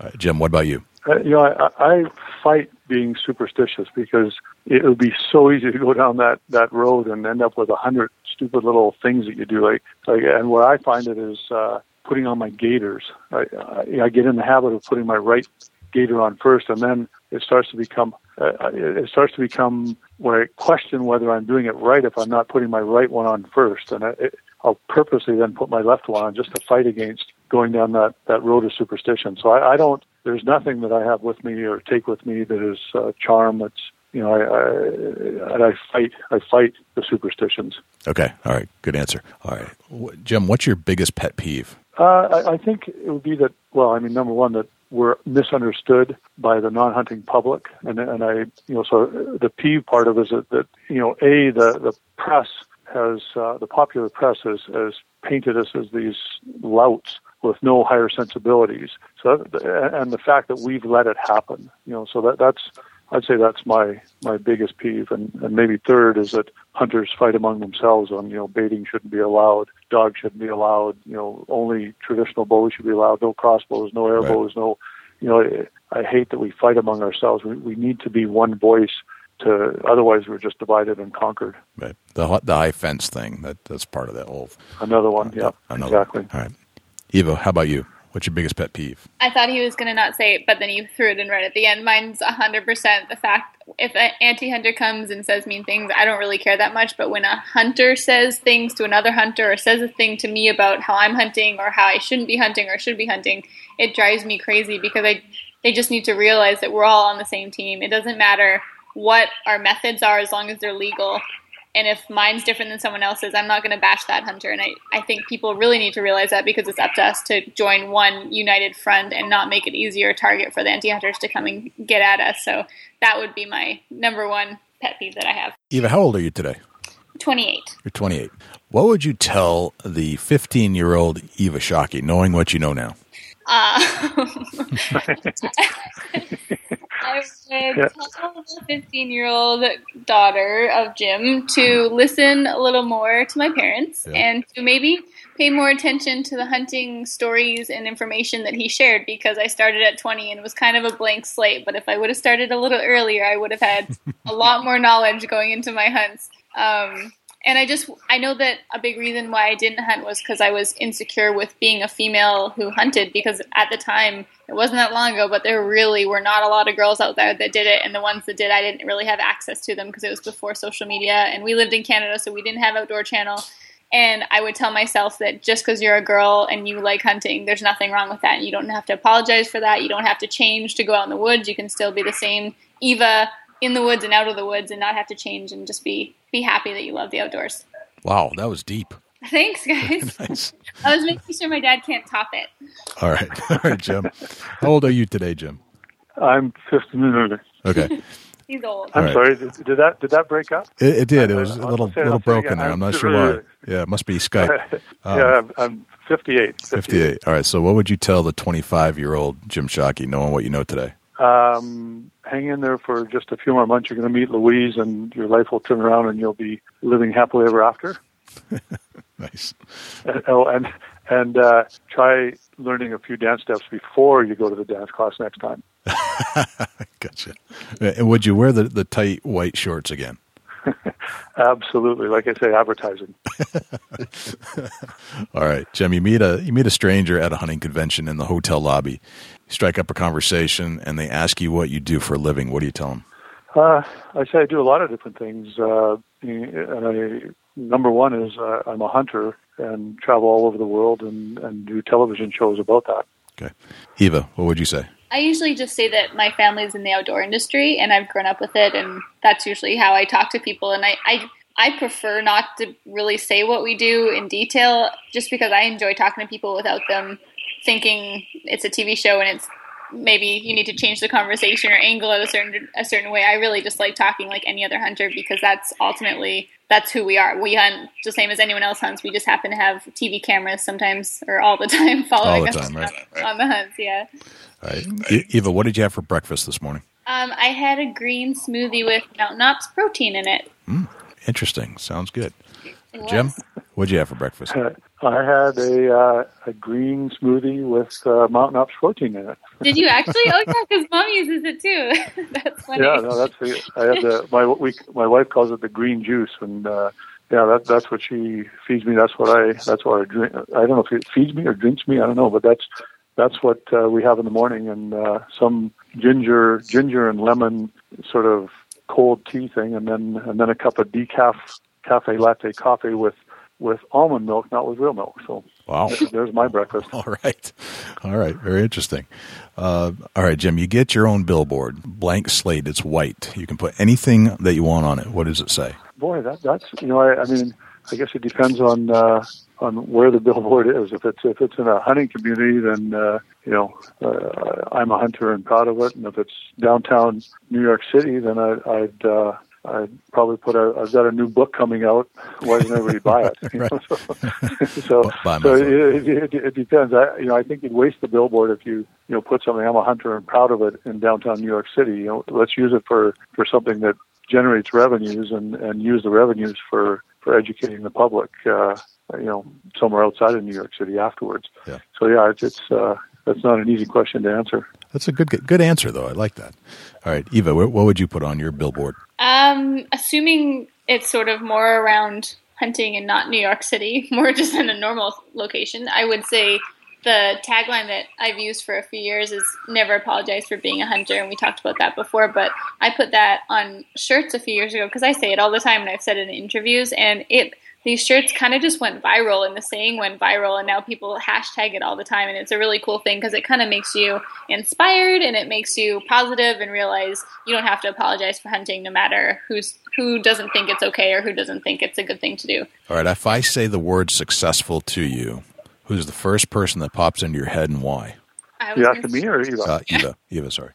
All right, Jim, what about you? Uh, you know, I, I fight being superstitious because it would be so easy to go down that that road and end up with a hundred stupid little things that you do. Like, like, and what I find it is uh, putting on my gaiters. I, I, I get in the habit of putting my right gaiter on first, and then it starts to become uh, it starts to become where I question whether I'm doing it right if I'm not putting my right one on first, and I, it, I'll purposely then put my left one on just to fight against going down that that road of superstition. So I, I don't. There's nothing that I have with me or take with me that is uh, charm. That's you know, I, I I fight. I fight the superstitions. Okay, all right, good answer. All right, Jim, what's your biggest pet peeve? Uh, I, I think it would be that. Well, I mean, number one, that we're misunderstood by the non-hunting public, and and I, you know, so the peeve part of it is that, that you know, a the the press has uh, the popular press has, has painted us as these louts with no higher sensibilities. So, and the fact that we've let it happen, you know, so that that's I'd say that's my my biggest peeve, and, and maybe third is that hunters fight among themselves on you know baiting shouldn't be allowed, dogs shouldn't be allowed, you know only traditional bows should be allowed, no crossbows, no air Right. bows, no, you know I hate that we fight among ourselves. We we need to be one voice. To otherwise we're just divided and conquered. Right, the the high fence thing. That that's part of that whole. Another one, uh, yeah, Another. exactly. All right, Eva, how about you? What's your biggest pet peeve? I thought he was going to not say it, but then you threw it in right at the end. Mine's 100% the fact if an anti hunter comes and says mean things, I don't really care that much. But when a hunter says things to another hunter or says a thing to me about how I'm hunting or how I shouldn't be hunting or should be hunting, it drives me crazy because I they just need to realize that we're all on the same team. It doesn't matter what our methods are as long as they're legal. And if mine's different than someone else's, I'm not going to bash that hunter. And I, I think people really need to realize that because it's up to us to join one united front and not make it easier target for the anti hunters to come and get at us. So that would be my number one pet peeve that I have. Eva, how old are you today? 28. You're 28. What would you tell the 15 year old Eva Shockey, knowing what you know now? Uh, I would Yeah. tell the 15 year old daughter of Jim to listen a little more to my parents Yeah. and to maybe pay more attention to the hunting stories and information that he shared because I started at 20 and was kind of a blank slate. But if I would have started a little earlier, I would have had a lot more knowledge going into my hunts. Um, and I just I know that a big reason why I didn't hunt was because I was insecure with being a female who hunted because at the time it wasn't that long ago, but there really were not a lot of girls out there that did it, and the ones that did, I didn't really have access to them because it was before social media, and we lived in Canada, so we didn't have outdoor channel. And I would tell myself that just because you're a girl and you like hunting, there's nothing wrong with that. And you don't have to apologize for that. You don't have to change to go out in the woods. You can still be the same Eva in the woods and out of the woods and not have to change and just be be happy that you love the outdoors. Wow, that was deep. Thanks, guys. Nice. I was making sure my dad can't top it. All right. All right, Jim. How old are you today, Jim? I'm 15. Okay. He's old. I'm All right. sorry. Did, did that did that break up? It, it did. It was I- a I'll little say little I'll say it broken again. there. I'm not sure why. Yeah, it must be Skype. Um, yeah, I'm, I'm 58. 58. All right. So, what would you tell the 25 year old Jim Shockey, knowing what you know today? Um, hang in there for just a few more months. You're going to meet Louise, and your life will turn around, and you'll be living happily ever after. Nice. And, oh, and and uh, try learning a few dance steps before you go to the dance class next time. Gotcha. And would you wear the, the tight white shorts again? Absolutely, like I say, advertising. All right, Jim. You meet a you meet a stranger at a hunting convention in the hotel lobby. You strike up a conversation, and they ask you what you do for a living. What do you tell them? Uh, I say I do a lot of different things. Uh, and I, number one is uh, I'm a hunter and travel all over the world and, and do television shows about that. Okay, Eva, what would you say? I usually just say that my family's in the outdoor industry and I've grown up with it, and that's usually how I talk to people. And I, I, I prefer not to really say what we do in detail, just because I enjoy talking to people without them thinking it's a TV show and it's maybe you need to change the conversation or angle it a certain a certain way. I really just like talking like any other hunter because that's ultimately that's who we are. We hunt the same as anyone else hunts. We just happen to have TV cameras sometimes or all the time following All the us right, on, on the hunts. Yeah. All right, Eva, what did you have for breakfast this morning? Um, I had a green smoothie with Mountain Ops protein in it. Interesting. Sounds good. Jim, what'd you have for breakfast? I had a uh, a green smoothie with uh, Mountain Ops protein in it. Did you actually? Oh yeah, because mom uses it too. that's funny. Yeah, no, that's the. I had the my we my wife calls it the green juice, and uh, yeah, that that's what she feeds me. That's what I that's what I drink. I don't know if it feeds me or drinks me. I don't know, but that's that's what uh, we have in the morning, and uh, some ginger ginger and lemon sort of cold tea thing, and then and then a cup of decaf cafe latte coffee with with almond milk, not with real milk. So Wow. there's my breakfast. All right. All right. Very interesting. Uh, all right, Jim, you get your own billboard, blank slate. It's white. You can put anything that you want on it. What does it say? Boy, that that's you know, I, I mean, I guess it depends on uh, on where the billboard is. If it's if it's in a hunting community, then uh, you know, uh, I'm a hunter and proud of it. And if it's downtown New York City, then I, I'd uh, I'd probably put a. I've got a new book coming out. Why doesn't everybody buy it? Know, so, so, so it, it, it depends. I, you know, I think you'd waste the billboard if you you know put something. I'm a hunter and proud of it in downtown New York City. You know, let's use it for for something that generates revenues and and use the revenues for for educating the public. Uh, you know, somewhere outside of New York City afterwards. Yeah. So yeah, it's it's uh, that's not an easy question to answer. That's a good good answer, though. I like that. All right, Eva, what would you put on your billboard? Um, assuming it's sort of more around hunting and not New York City, more just in a normal location, I would say the tagline that I've used for a few years is never apologize for being a hunter and we talked about that before but I put that on shirts a few years ago because I say it all the time and I've said it in interviews and it these shirts kind of just went viral and the saying went viral and now people hashtag it all the time and it's a really cool thing because it kind of makes you inspired and it makes you positive and realize you don't have to apologize for hunting no matter who's who doesn't think it's okay or who doesn't think it's a good thing to do All right, if I say the word successful to you, who's the first person that pops into your head and why? I was You gonna asking me or Eva? Uh, Eva. Eva, sorry.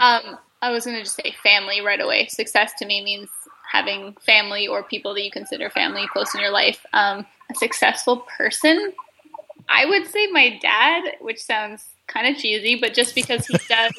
Um, I was going to just say family right away. Success to me means having family or people that you consider family close in your life. Um, a successful person, I would say my dad, which sounds kind of cheesy, but just because he does,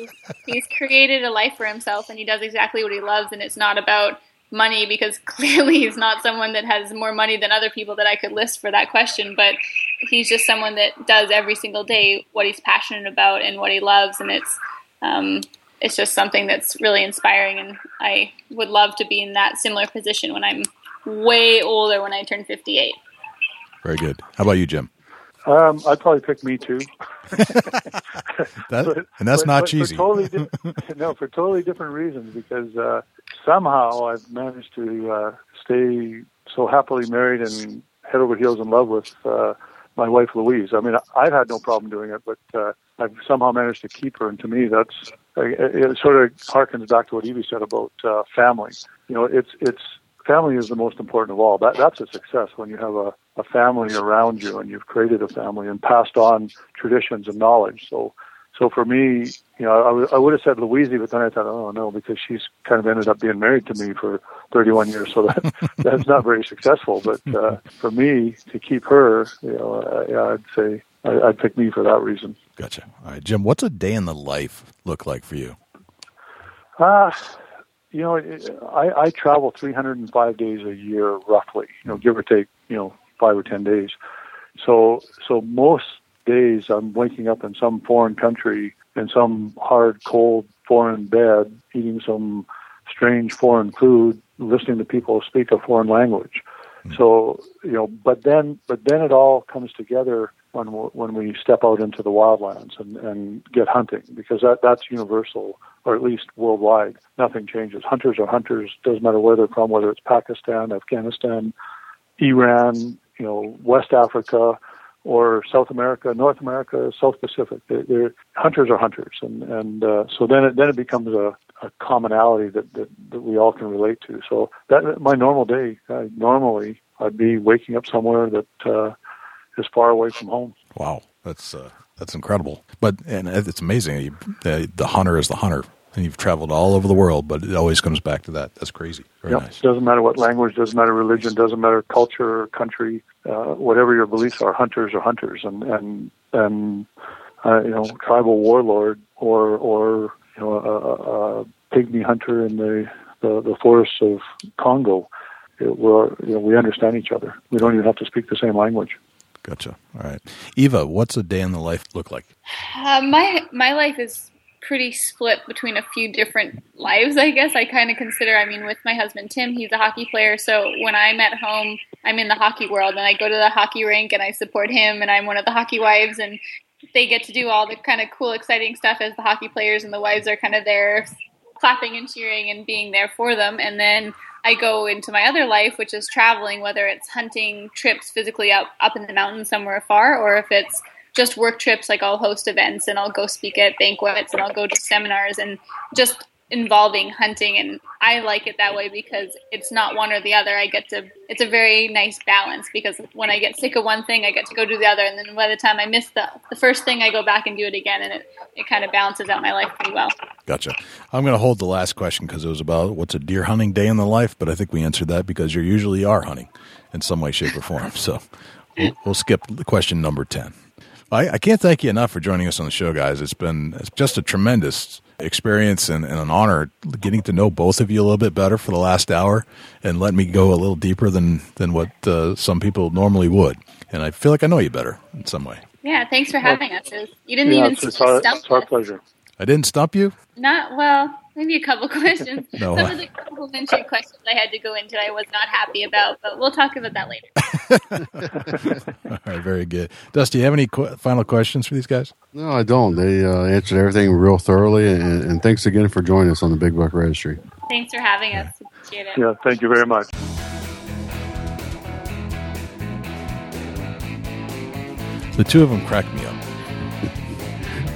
he's created a life for himself and he does exactly what he loves, and it's not about money because clearly he's not someone that has more money than other people that I could list for that question, but he's just someone that does every single day what he's passionate about and what he loves, and it's um, it's just something that's really inspiring, and I would love to be in that similar position when I'm way older, when I turn 58. Very good. How about you, Jim? Um, I'd probably pick me too. That, But- and that's but- not but cheesy. For totally di- no, for totally different reasons. Because uh, somehow I've managed to uh, stay so happily married and head over heels in love with uh, my wife Louise. I mean, I've had no problem doing it, but uh, I've somehow managed to keep her. And to me, that's it, it sort of harkens back to what Evie said about uh, family. You know, it's it's family is the most important of all. That that's a success when you have a, a family around you and you've created a family and passed on traditions and knowledge. So so for me, you know, I, w- I would I would have said Louise, but then I thought, oh no, because she's kind of ended up being married to me for 31 years, so that that's not very successful. But uh, for me to keep her, you know, uh, yeah, I'd say I, I'd pick me for that reason. Gotcha. All right, Jim, what's a day in the life look like for you? Uh, you know, it- I, I travel 305 days a year, roughly. You know, give or take, you know, five or ten days. So, so most days I'm waking up in some foreign country in some hard, cold, foreign bed, eating some strange foreign food, listening to people speak a foreign language. Mm. So you know, but then but then it all comes together when when we step out into the wildlands and and get hunting because that that's universal or at least worldwide. Nothing changes. Hunters are hunters. Doesn't matter where they're from, whether it's Pakistan, Afghanistan, Iran, you know, West Africa, or South America, North America, South Pacific. They're, they're hunters are hunters, and and uh, so then it then it becomes a, a commonality that, that that we all can relate to. So that my normal day, uh, normally I'd be waking up somewhere that uh, is far away from home. Wow, that's uh, that's incredible. But and it's amazing. You, the hunter is the hunter, and you've traveled all over the world, but it always comes back to that. That's crazy. Very Yep. nice. Doesn't matter what language, doesn't matter religion, doesn't matter culture or country, uh, whatever your beliefs are. Hunters are hunters, and and and uh, you know, tribal warlord or or you know, a, a, a pygmy hunter in the the, the forests of Congo. It, we're you know, we understand each other. We don't even have to speak the same language. Gotcha. All right, Eva, what's a day in the life look like? Uh, my my life is pretty split between a few different lives. I guess I kind of consider. I mean, with my husband Tim, he's a hockey player. So when I'm at home, I'm in the hockey world, and I go to the hockey rink and I support him, and I'm one of the hockey wives, and they get to do all the kind of cool, exciting stuff as the hockey players, and the wives are kind of there clapping and cheering and being there for them. And then I go into my other life, which is traveling, whether it's hunting trips physically up up in the mountains somewhere far, or if it's just work trips. Like I'll host events and I'll go speak at banquets and I'll go to seminars and just involving hunting. And I like it that way because it's not one or the other. I get to. It's a very nice balance because when I get sick of one thing, I get to go do the other, and then by the time I miss the the first thing, I go back and do it again, and it it kind of balances out my life pretty well. Gotcha. I'm going to hold the last question because it was about what's a deer hunting day in the life, but I think we answered that because you usually are hunting in some way, shape, or form. So we'll, we'll skip the question number 10. I, I can't thank you enough for joining us on the show, guys. It's been it's just a tremendous experience and, and an honor getting to know both of you a little bit better for the last hour and let me go a little deeper than, than what uh, some people normally would. And I feel like I know you better in some way. Yeah, thanks for having us. Was- You didn't Yeah, even it's, it's, our, stump it's our pleasure. I didn't stump you? Not well, maybe a couple questions. No. Some of the complimentary questions I had to go into I was not happy about, but we'll talk about that later. All right, very good. Dusty, you have any qu- final questions for these guys? No, I don't. They uh, answered everything real thoroughly, and, and thanks again for joining us on the Big Buck Registry. Thanks for having us. Appreciate it. Yeah, thank you very much. The two of them cracked me up.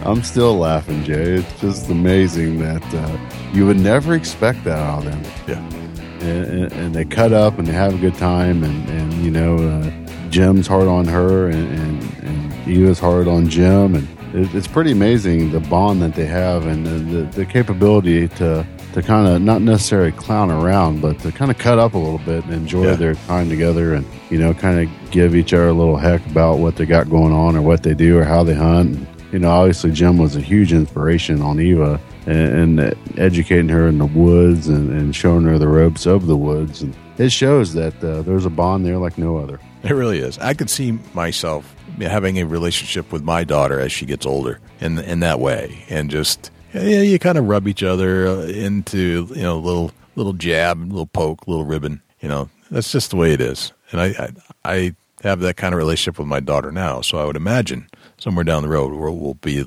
I'm still laughing, Jay. It's just amazing that uh, you would never expect that out of them. Yeah. And, and, and they cut up and they have a good time, and, and you know, uh, Jim's hard on her, and, and, and Eva's hard on Jim, and it, it's pretty amazing the bond that they have and the, the, the capability to to kind of not necessarily clown around, but to kind of cut up a little bit and enjoy Yeah. their time together, and you know, kind of give each other a little heck about what they got going on or what they do or how they hunt. You know, obviously Jim was a huge inspiration on Eva and, and educating her in the woods and, and showing her the ropes of the woods. And it shows that uh, there's a bond there like no other. It really is. I could see myself having a relationship with my daughter as she gets older in in that way, and just yeah, you kind of rub each other uh, into you know little little jab, little poke, little ribbon. You know, that's just the way it is. And I I, I have that kind of relationship with my daughter now, so I would imagine somewhere down the road we'll, we'll be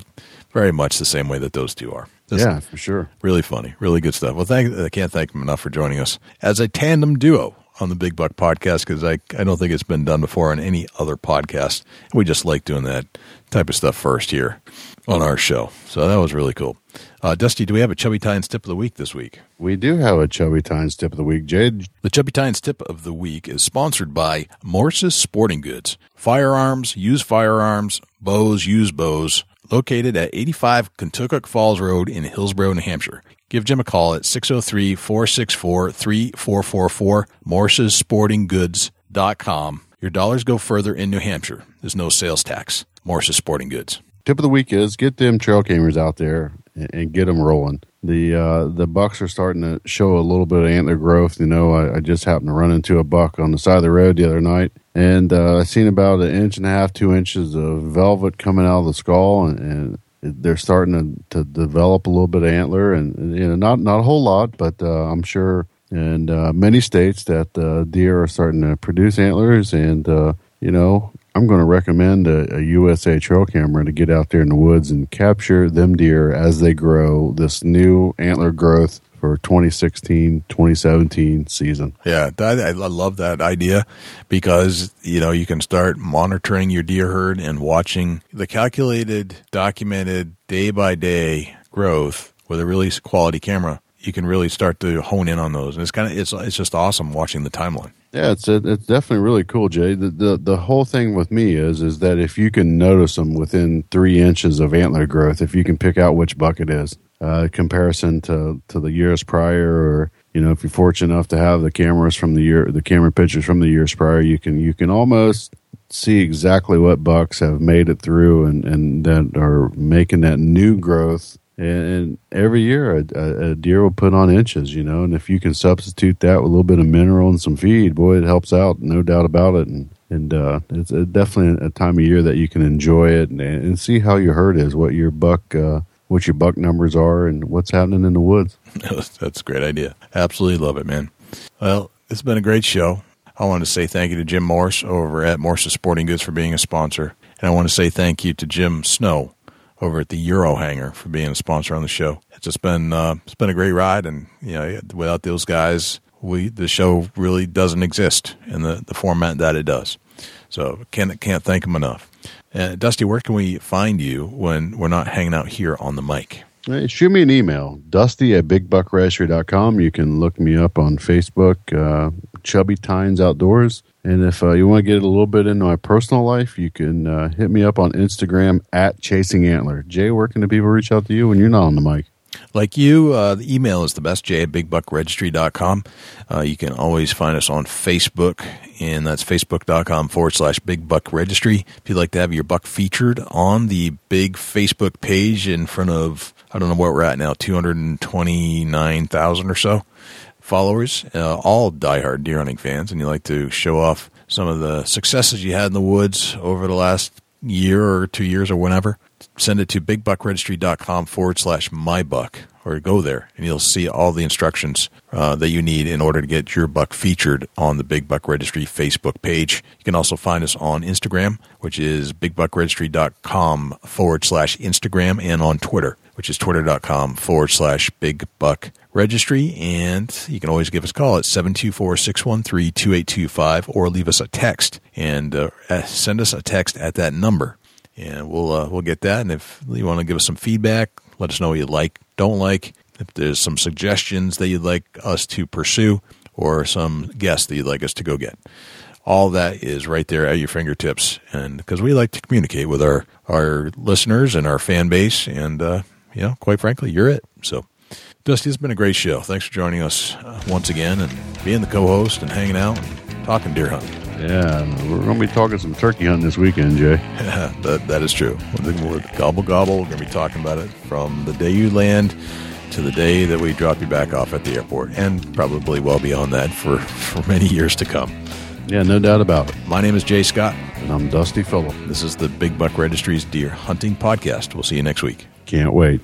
very much the same way that those two are. Just yeah, for sure. Really funny, really good stuff. Well, thank I can't thank them enough for joining us as a tandem duo on the Big Buck Podcast because I I don't think it's been done before on any other podcast. We just like doing that type of stuff first here on our show. So that was really cool. Uh, Dusty, do we have a Chubby Tines tip of the week this week? We do have a Chubby Tines tip of the week, Jade. The Chubby Tines tip of the week is sponsored by Morse's Sporting Goods. Firearms, used firearms, bows, used bows, located at 85 Kentucky Falls Road in Hillsborough, New Hampshire. Give Jim a call at 603 464 3444, morsessportinggoods.com. Your dollars go further in New Hampshire. There's no sales tax. Morse's Sporting Goods. Tip of the week is get them trail cameras out there and, and get them rolling. The uh, the bucks are starting to show a little bit of antler growth. You know, I, I just happened to run into a buck on the side of the road the other night, and uh, I seen about an inch and a half, two inches of velvet coming out of the skull, and, and they're starting to, to develop a little bit of antler, and, and, you know, not not a whole lot, but uh, I'm sure and uh, many states that uh, deer are starting to produce antlers. And uh, you know, I'm going to recommend a, a, USA trail camera to get out there in the woods and capture them deer as they grow. This new antler growth for 2016 2017 season. Yeah, that, I love that idea because you know you can start monitoring your deer herd and watching the calculated, documented day by day growth with a really quality camera. You can really start to hone in on those, and it's kind of it's it's just awesome watching the timeline. Yeah, it's it's definitely really cool, Jay. The, the the whole thing with me is is that if you can notice them within three inches of antler growth, if you can pick out which buck it is, uh, comparison to to the years prior, or you know, if you're fortunate enough to have the cameras from the year, the camera pictures from the years prior, you can you can almost see exactly what bucks have made it through and and that are making that new growth and, every year a, a, deer will put on inches, you know. And if you can substitute that with a little bit of mineral and some feed, boy, it helps out, no doubt about it. And and uh, it's a, definitely a time of year that you can enjoy it and, and see how your herd is, what your buck, uh, what your buck numbers are, and what's happening in the woods. That's a great idea. Absolutely love it, man. Well, it's been a great show. I want to say thank you to Jim Morse over at Morse's Sporting Goods for being a sponsor, and I want to say thank you to Jim Snow over at the Eurohanger for being a sponsor on the show. It's just been uh, it's been a great ride, and you know, without those guys, we the show really doesn't exist in the, the format that it does. So can't can't thank them enough. Uh, Dusty, where can we find you when we're not hanging out here on the mic? Hey, shoot me an email, dusty at bigbuckregistry.com. You can look me up on Facebook, uh, Chubby Tines Outdoors. And if uh, you want to get a little bit into my personal life, you can uh, hit me up on Instagram at Chasing Antler. Jay, where can the people reach out to you when you're not on the mic? Like you, uh, the email is the best, jay at bigbuckregistry.com. Uh, you can always find us on Facebook, and that's facebook.com forward slash bigbuckregistry. If you'd like to have your buck featured on the big Facebook page in front of, I don't know what we're at now, 229,000 or so, followers, uh, all diehard deer hunting fans, and you like to show off some of the successes you had in the woods over the last year or two years or whenever, send it to bigbuckregistry.com forward slash mybuck or go there and you'll see all the instructions uh, that you need in order to get your buck featured on the Big Buck Registry Facebook page. You can also find us on Instagram, which is bigbuckregistry.com forward slash Instagram, and on Twitter, which is twitter.com forward slash Big Buck registry, and you can always give us a call at 724-613-2825 or leave us a text and uh, send us a text at that number. And we'll uh, we'll get that. And if you want to give us some feedback, let us know what you like, don't like. If there's some suggestions that you'd like us to pursue, or some guests that you'd like us to go get, all that is right there at your fingertips. And because we like to communicate with our our listeners and our fan base, and uh, you know, quite frankly, you're it. So Dusty, it's been a great show. Thanks for joining us uh, once again and being the co-host and hanging out and talking deer hunting. Yeah, we're going to be talking some turkey hunting this weekend, Jay. Yeah, that, that is true. We're gobble gobble. We're going to be talking about it from the day you land to the day that we drop you back off at the airport, and probably well beyond that for, for many years to come. Yeah, no doubt about it. My name is Jay Scott. And I'm Dusty Phillip. This is the Big Buck Registry's Deer Hunting Podcast. We'll see you next week. Can't wait.